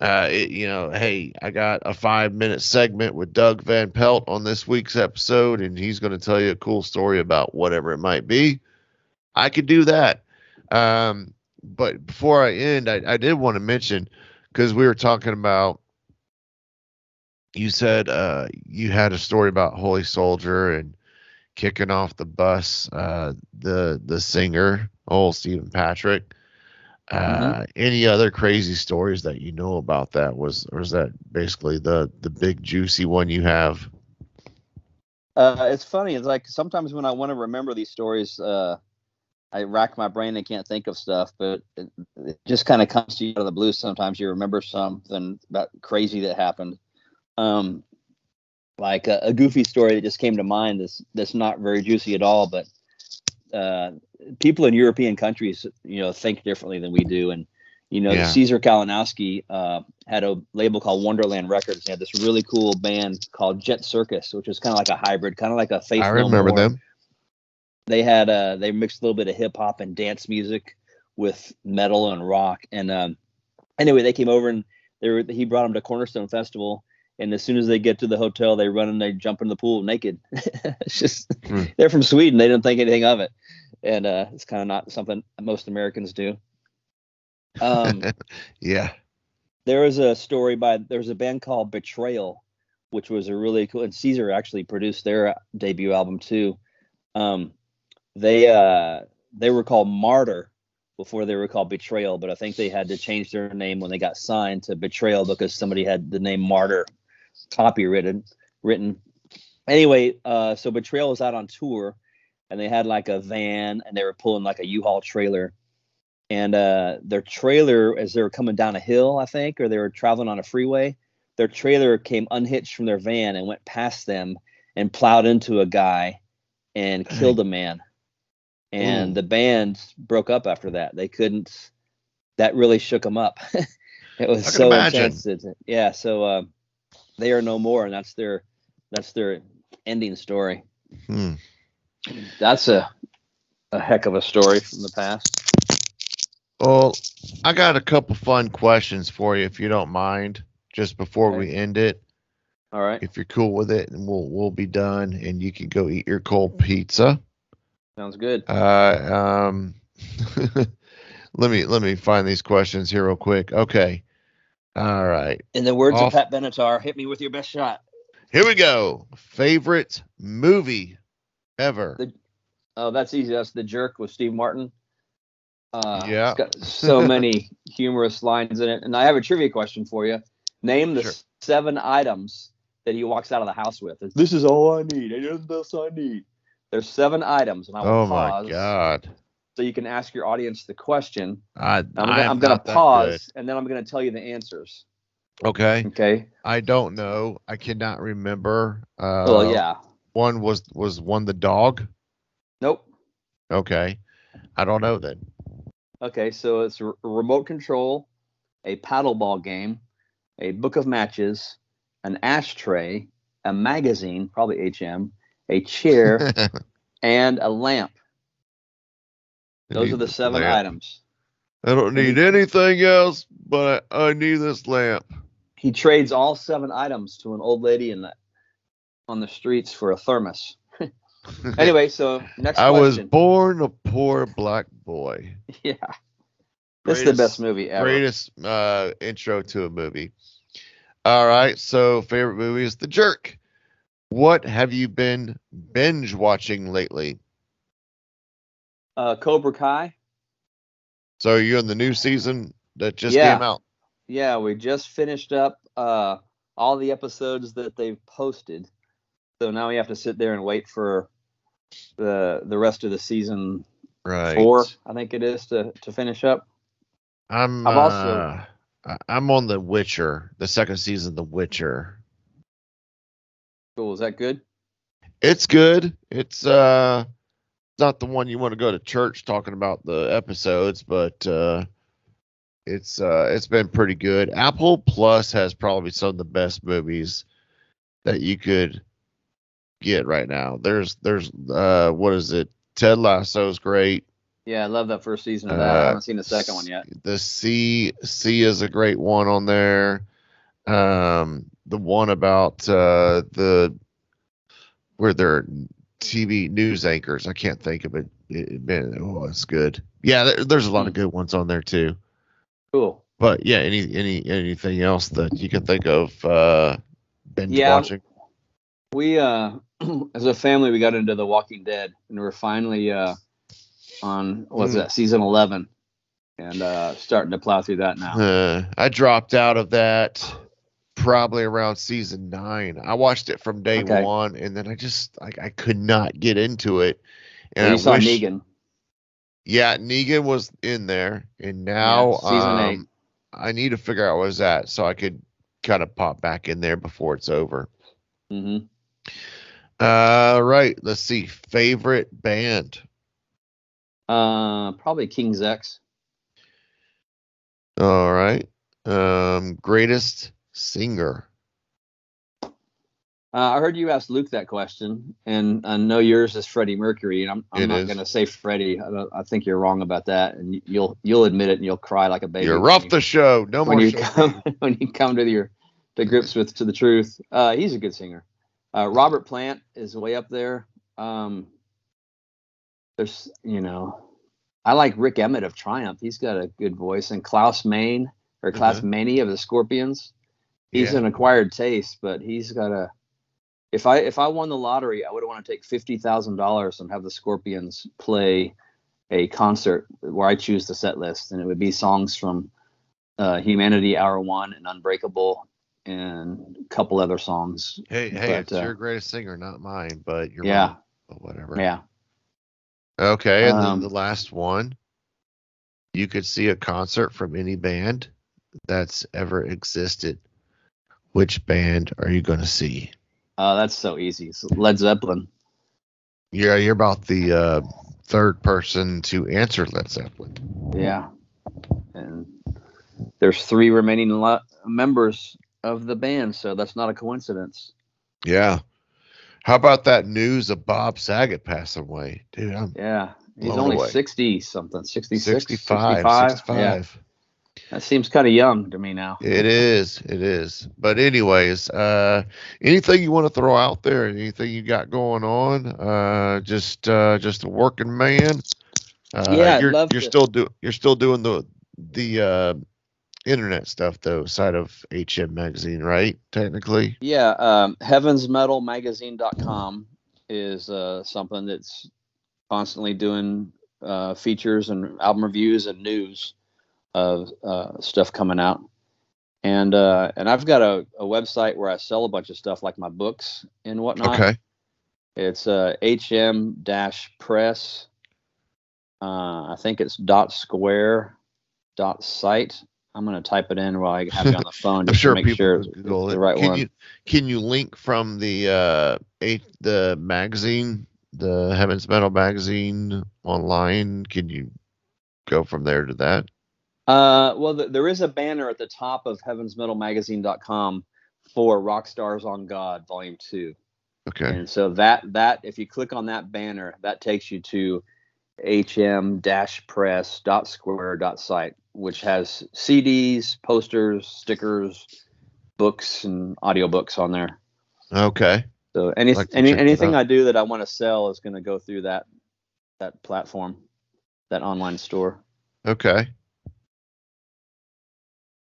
uh, it, you know, hey, I got a five minute segment with Doug Van Pelt on this week's episode, and he's going to tell you a cool story about whatever it might be. I could do that. Um, but before I end, I, I did want to mention because we were talking about you said uh, you had a story about Holy Soldier and kicking off the bus, uh, the the singer, old Steven Patrick. Uh, mm-hmm. Any other crazy stories that you know about that? Was or is that basically the the big juicy one you have? Uh, it's funny. It's like sometimes when I want to remember these stories, uh, I rack my brain and can't think of stuff, but it, it just kind of comes to you out of the blue. Sometimes you remember something about crazy that happened. Um, like a, a, goofy story that just came to mind that's that's not very juicy at all, but uh, people in European countries, you know, think differently than we do, and you know, yeah. Caesar Kalinowski uh, had a label called Wonderland Records. They had this really cool band called Jet Circus, which was kind of like a hybrid, kind of like a face. I remember no them. They had uh, they mixed a little bit of hip hop and dance music with metal and rock, and um, anyway, they came over and they were, he brought them to Cornerstone Festival and as soon as they get to the hotel, they run and they jump in the pool naked. [LAUGHS] it's just hmm. they're from Sweden; they didn't think anything of it, and uh, it's kind of not something most Americans do. Um, [LAUGHS] yeah. There was a story by there was a band called Betrayal, which was a really cool, and Caesar actually produced their debut album too. Um, they uh, they were called Martyr before they were called Betrayal, but I think they had to change their name when they got signed to Betrayal because somebody had the name Martyr copywritten written. Anyway, uh, so Betrayal was out on tour, and they had like a van, and they were pulling like a U-Haul trailer, and uh, their trailer, as they were coming down a hill, I think, or they were traveling on a freeway, their trailer came unhitched from their van and went past them and plowed into a guy and killed a man. And Ooh. the band broke up after that. They couldn't. That really shook them up. [LAUGHS] it was so imagine. intense. Yeah. So. Uh, they are no more, and that's their that's their ending story. Hmm. That's a a heck of a story from the past. Well, I got a couple fun questions for you, if you don't mind, just before okay. we end it. All right. If you're cool with it, and we'll we'll be done, and you can go eat your cold pizza. Sounds good. Uh, um, [LAUGHS] let me let me find these questions here real quick. Okay. All right. In the words Off. of Pat Benatar, hit me with your best shot. Here we go. Favorite movie ever? The, oh, that's easy. That's The Jerk with Steve Martin. Uh, yeah. It's got so [LAUGHS] many humorous lines in it. And I have a trivia question for you. Name the sure. seven items that he walks out of the house with. This is all I need. This I need. There's seven items, and I will Oh pause my god. So you can ask your audience the question. I, I'm gonna, I'm gonna pause, and then I'm gonna tell you the answers. Okay. Okay. I don't know. I cannot remember. Uh, well, yeah. One was was one the dog. Nope. Okay. I don't know then. Okay, so it's a remote control, a paddleball game, a book of matches, an ashtray, a magazine, probably HM, a chair, [LAUGHS] and a lamp. Those are the seven Lamp. items. I don't need anything else, but I, I need this lamp. He trades all seven items to an old lady in the on the streets for a thermos. [LAUGHS] Anyway, so next I was born a poor black boy. [LAUGHS] yeah, this is the best movie ever. Greatest uh, intro to a movie. All right, so favorite movie is The Jerk. What have you been binge watching lately? Uh, Cobra Kai. So are you in the new season that just Yeah. came out? Yeah, we just finished up uh, all the episodes that they've posted. So now we have to sit there and wait for the the rest of the season Right. four, I think it is, to to finish up. I'm I've also- uh, I'm on The Witcher, the second season of The Witcher. Cool. Is that good? It's good. It's uh not the one you want to go to church talking about the episodes, but uh it's uh it's been pretty good. Apple Plus has probably some of the best movies that you could get right now. There's there's uh what is it? Ted Lasso's great. Yeah, I love that first season of that. I Uh, haven't seen the second one yet. The C C is a great one on there. Um, the one about uh, the where they're TV news anchors. I can't think of it. it man, oh, it's good. Yeah, there, there's a lot of Hmm. good ones on there too. Cool. But yeah, any any anything else that you can think of uh, binge Yeah. watching? We uh [CLEARS THROAT] as a family we got into The Walking Dead and we're finally uh on what's Hmm. that, season eleven. And uh starting to plow through that now. Uh, I dropped out of that probably around season nine. I watched it from day Okay. one, and then I just like I could not get into it. So And you I saw wish, Negan. yeah, Negan was in there, and now Yeah, season eight. um, I need to figure out what was that so I could kind of pop back in there before it's over. hmm Uh, right. Let's see. Favorite band. Uh probably King's X. All right. Um, greatest singer. Uh, I heard you ask Luke that question, and I know yours is Freddie Mercury, and I'm, I'm not going to say Freddie. I, don't, I think you're wrong about that, and you'll you'll admit it, and you'll cry like a baby. You're off you- the show. No when more you show. come [LAUGHS] when you come to your to grips with to the truth. Uh, he's a good singer. Uh, Robert Plant is way up there. Um, there's you know, I like Rik Emmett of Triumph. He's got a good voice, and Klaus Maine or Klaus Maney of the Scorpions. He's Yeah. an acquired taste, but he's got a. If I if I won the lottery, I would want to take fifty thousand dollars and have the Scorpions play a concert where I choose the set list, and it would be songs from uh, Humanity Hour One and Unbreakable, and a couple other songs. Hey, hey, But, it's uh, your greatest singer, not mine, but you're Yeah. mine. But whatever. Yeah, Okay, and Um, then the last one. You could see a concert from any band that's ever existed. Which band are you going to see? uh, that's so easy. It's Led Zeppelin. Yeah, you're about the uh, third person to answer Led Zeppelin. Yeah, and there's three remaining lo- members of the band, so that's not a coincidence. Yeah. How about that news of Bob Saget passing away? Dude, I'm Yeah, he's only away. 60 something, 66, 65. 65. 65. Yeah, that seems kind of young to me now. It is. It is. But anyways, uh anything you want to throw out there? Anything you got going on? Uh just uh just a working man. Uh Yeah, you're you're to. still do you're still doing the the uh internet stuff though, side of HM magazine, right? Technically. Yeah, um, heavensmetalmagazine.com is uh, something that's constantly doing uh, features and album reviews and news of uh, stuff coming out. and uh, and I've got a, a website where I sell a bunch of stuff like my books and whatnot. Okay. It's uh, hm dash press. Uh, I think it's dot square dot site. I'm gonna type it in while I have you on the [LAUGHS] phone I'm just sure to make people sure it's the right can one. you can you link from the uh eight, the magazine, the Heavens Metal magazine online? Can you go from there to that? Uh, well, th- there is a banner at the top of heavensmetalmagazine.com for Rockstars on God, Volume Two. Okay. And so that that if you click on that banner, that takes you to hm-press.square.site, which has CDs, posters, stickers, books, and audiobooks on there. Okay. So any, Like any anything. I do that I want to sell is going to go through that that platform, that online store. Okay.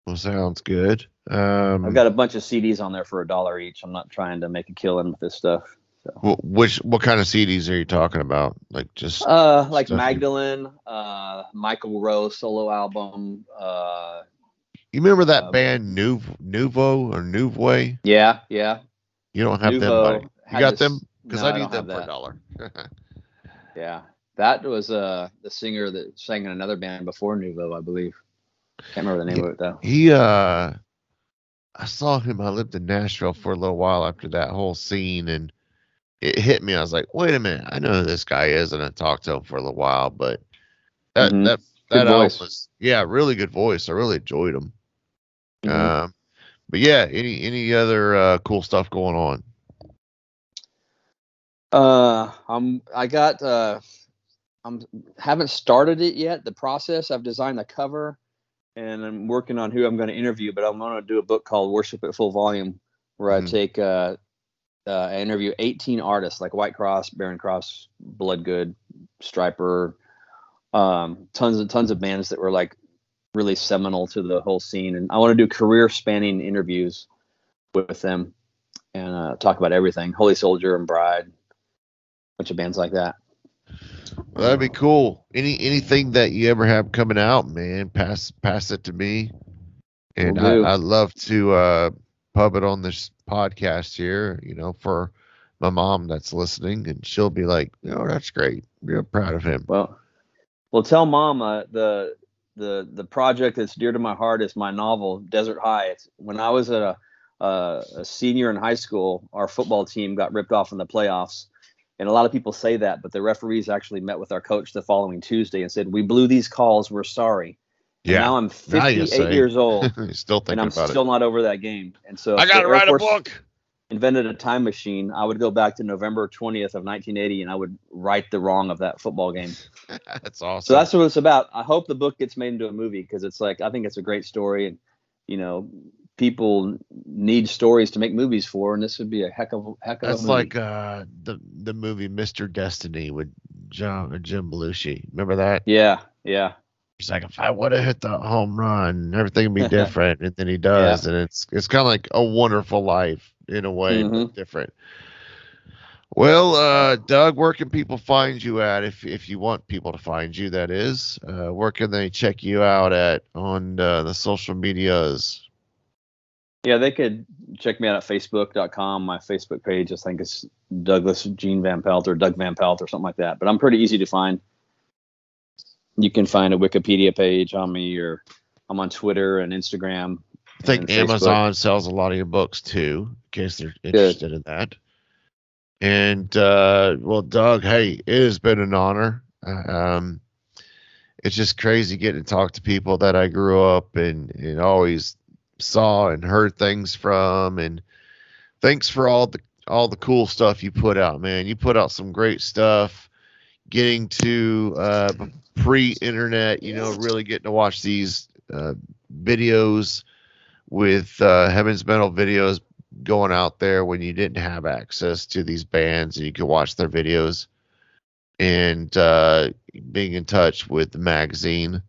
Well, sounds good. Um, I've got a bunch of CDs on there for a dollar each. I'm not trying to make a killing with this stuff. wh- which what kind of CDs are you talking about? Like just Uh, like Stuff you- Magdalene, uh, Michael Rowe solo album. Uh, you remember that um, band Nuv Nuvo or Nuvway? yeah, yeah. You don't have Nuvo them, buddy. You got this- them because no, I I need don't them for a dollar. [LAUGHS] Yeah, that was uh the singer that sang in another band before Nuvo, I believe. Can't remember the name of it though. he uh, I saw him. I lived in Nashville for a little while after that whole scene, and it hit me. I was like, wait a minute, I know who this guy is, and I talked to him for a little while, but that Mhm. that that album voice. was yeah, really good voice. I really enjoyed him. Mhm. Um, but yeah, any any other uh, cool stuff going on? Uh, I'm I got uh, I'm haven't started it yet. The process. I've designed the cover, and I'm working on who I'm going to interview. But I'm going to do a book called Worship at Full Volume, where Mhm. I take uh, uh, I interview 18 artists like Whitecross, Barren Cross, Bloodgood, Stryper, um, tons and tons of bands that were like really seminal to the whole scene. And I want to do career spanning interviews with them and uh, talk about everything. Holy Soldier and Bride, bunch of bands like that. Well, that'd be cool. Any anything that you ever have coming out, man, pass pass it to me. And I, I'd love to uh pub it on this podcast here, you know, for my mom that's listening, and she'll be like, "Oh, that's great. Real proud of him." Well, well, tell mom uh, the the the project that's dear to my heart is my novel Desert High. It's, when I was a, a a senior in high school, our football team got ripped off in the playoffs, and a lot of people say that, but the referees actually met with our coach the following Tuesday and said, "We blew these calls. We're sorry." And Yeah, now I'm Now you 58 say. years old, [LAUGHS] still and thinking I'm about still not over that game. And so. I gotta Air write a book. Invented a time machine. I would go back to November 20th of 1980, and I would right the wrong of that football game. [LAUGHS] that's awesome. So that's what it's about. I hope the book gets made into a movie because it's like I think it's a great story, and you know, people need stories to make movies for, and this would be a heck of a heck of That's a movie. like uh the the movie Mr. Destiny with John Jim Belushi. Remember that? yeah, yeah, He's like, if I would have hit the home run, everything would be [LAUGHS] different. and then he does, and it's it's kind of like a wonderful life in a way, Mm-hmm. but different. Well, uh, Doug, where can people find you at if if you want people to find you? That is, uh, where can they check you out at on uh, the social medias? Yeah. They could check me out at Facebook.com. My Facebook page, I think, is Douglas Gene Van Pelt or Doug Van Pelt or something like that. But I'm pretty easy to find. You can find a Wikipedia page on me, or I'm on Twitter and Instagram. I think Facebook. Amazon sells a lot of your books too, in case they're interested in that. And uh, well, Doug, hey, it has been an honor. Um, it's just crazy getting to talk to people that I grew up and, and always saw and heard things from. And thanks for all the all the cool stuff you put out, man. You put out some great stuff. Getting to uh, pre-internet, you know, really getting to watch these uh, videos with uh, Heaven's Metal videos going out there when you didn't have access to these bands and you could watch their videos and uh, being in touch with the magazine.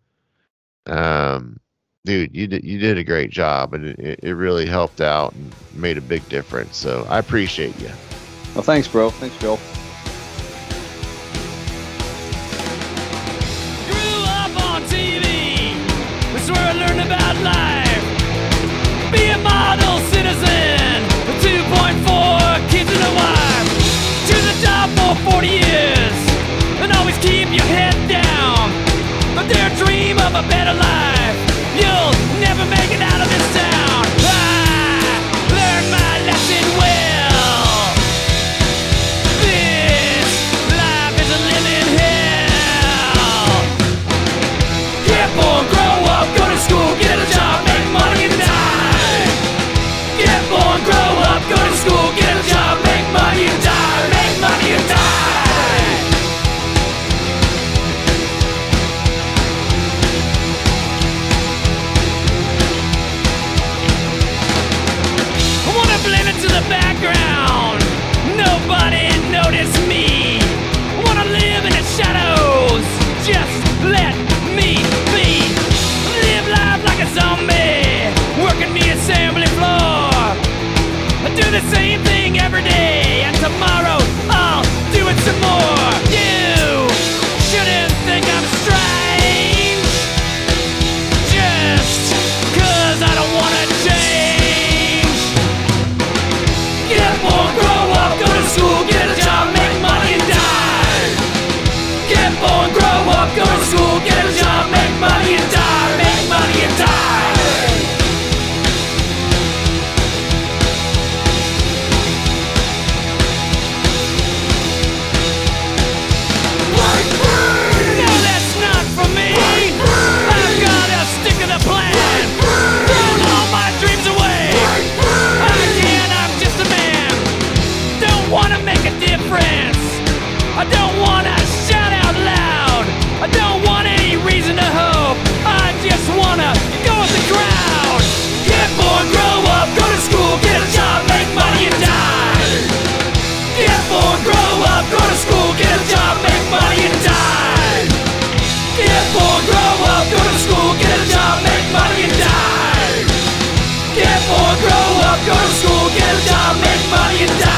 Um, dude, you did you did a great job, and it, it really helped out and made a big difference. So I appreciate you. Well, thanks, bro. Thanks, Bill. keep your head down. But their dream of a better life. Or grow up, go to school, get a job, make money and die.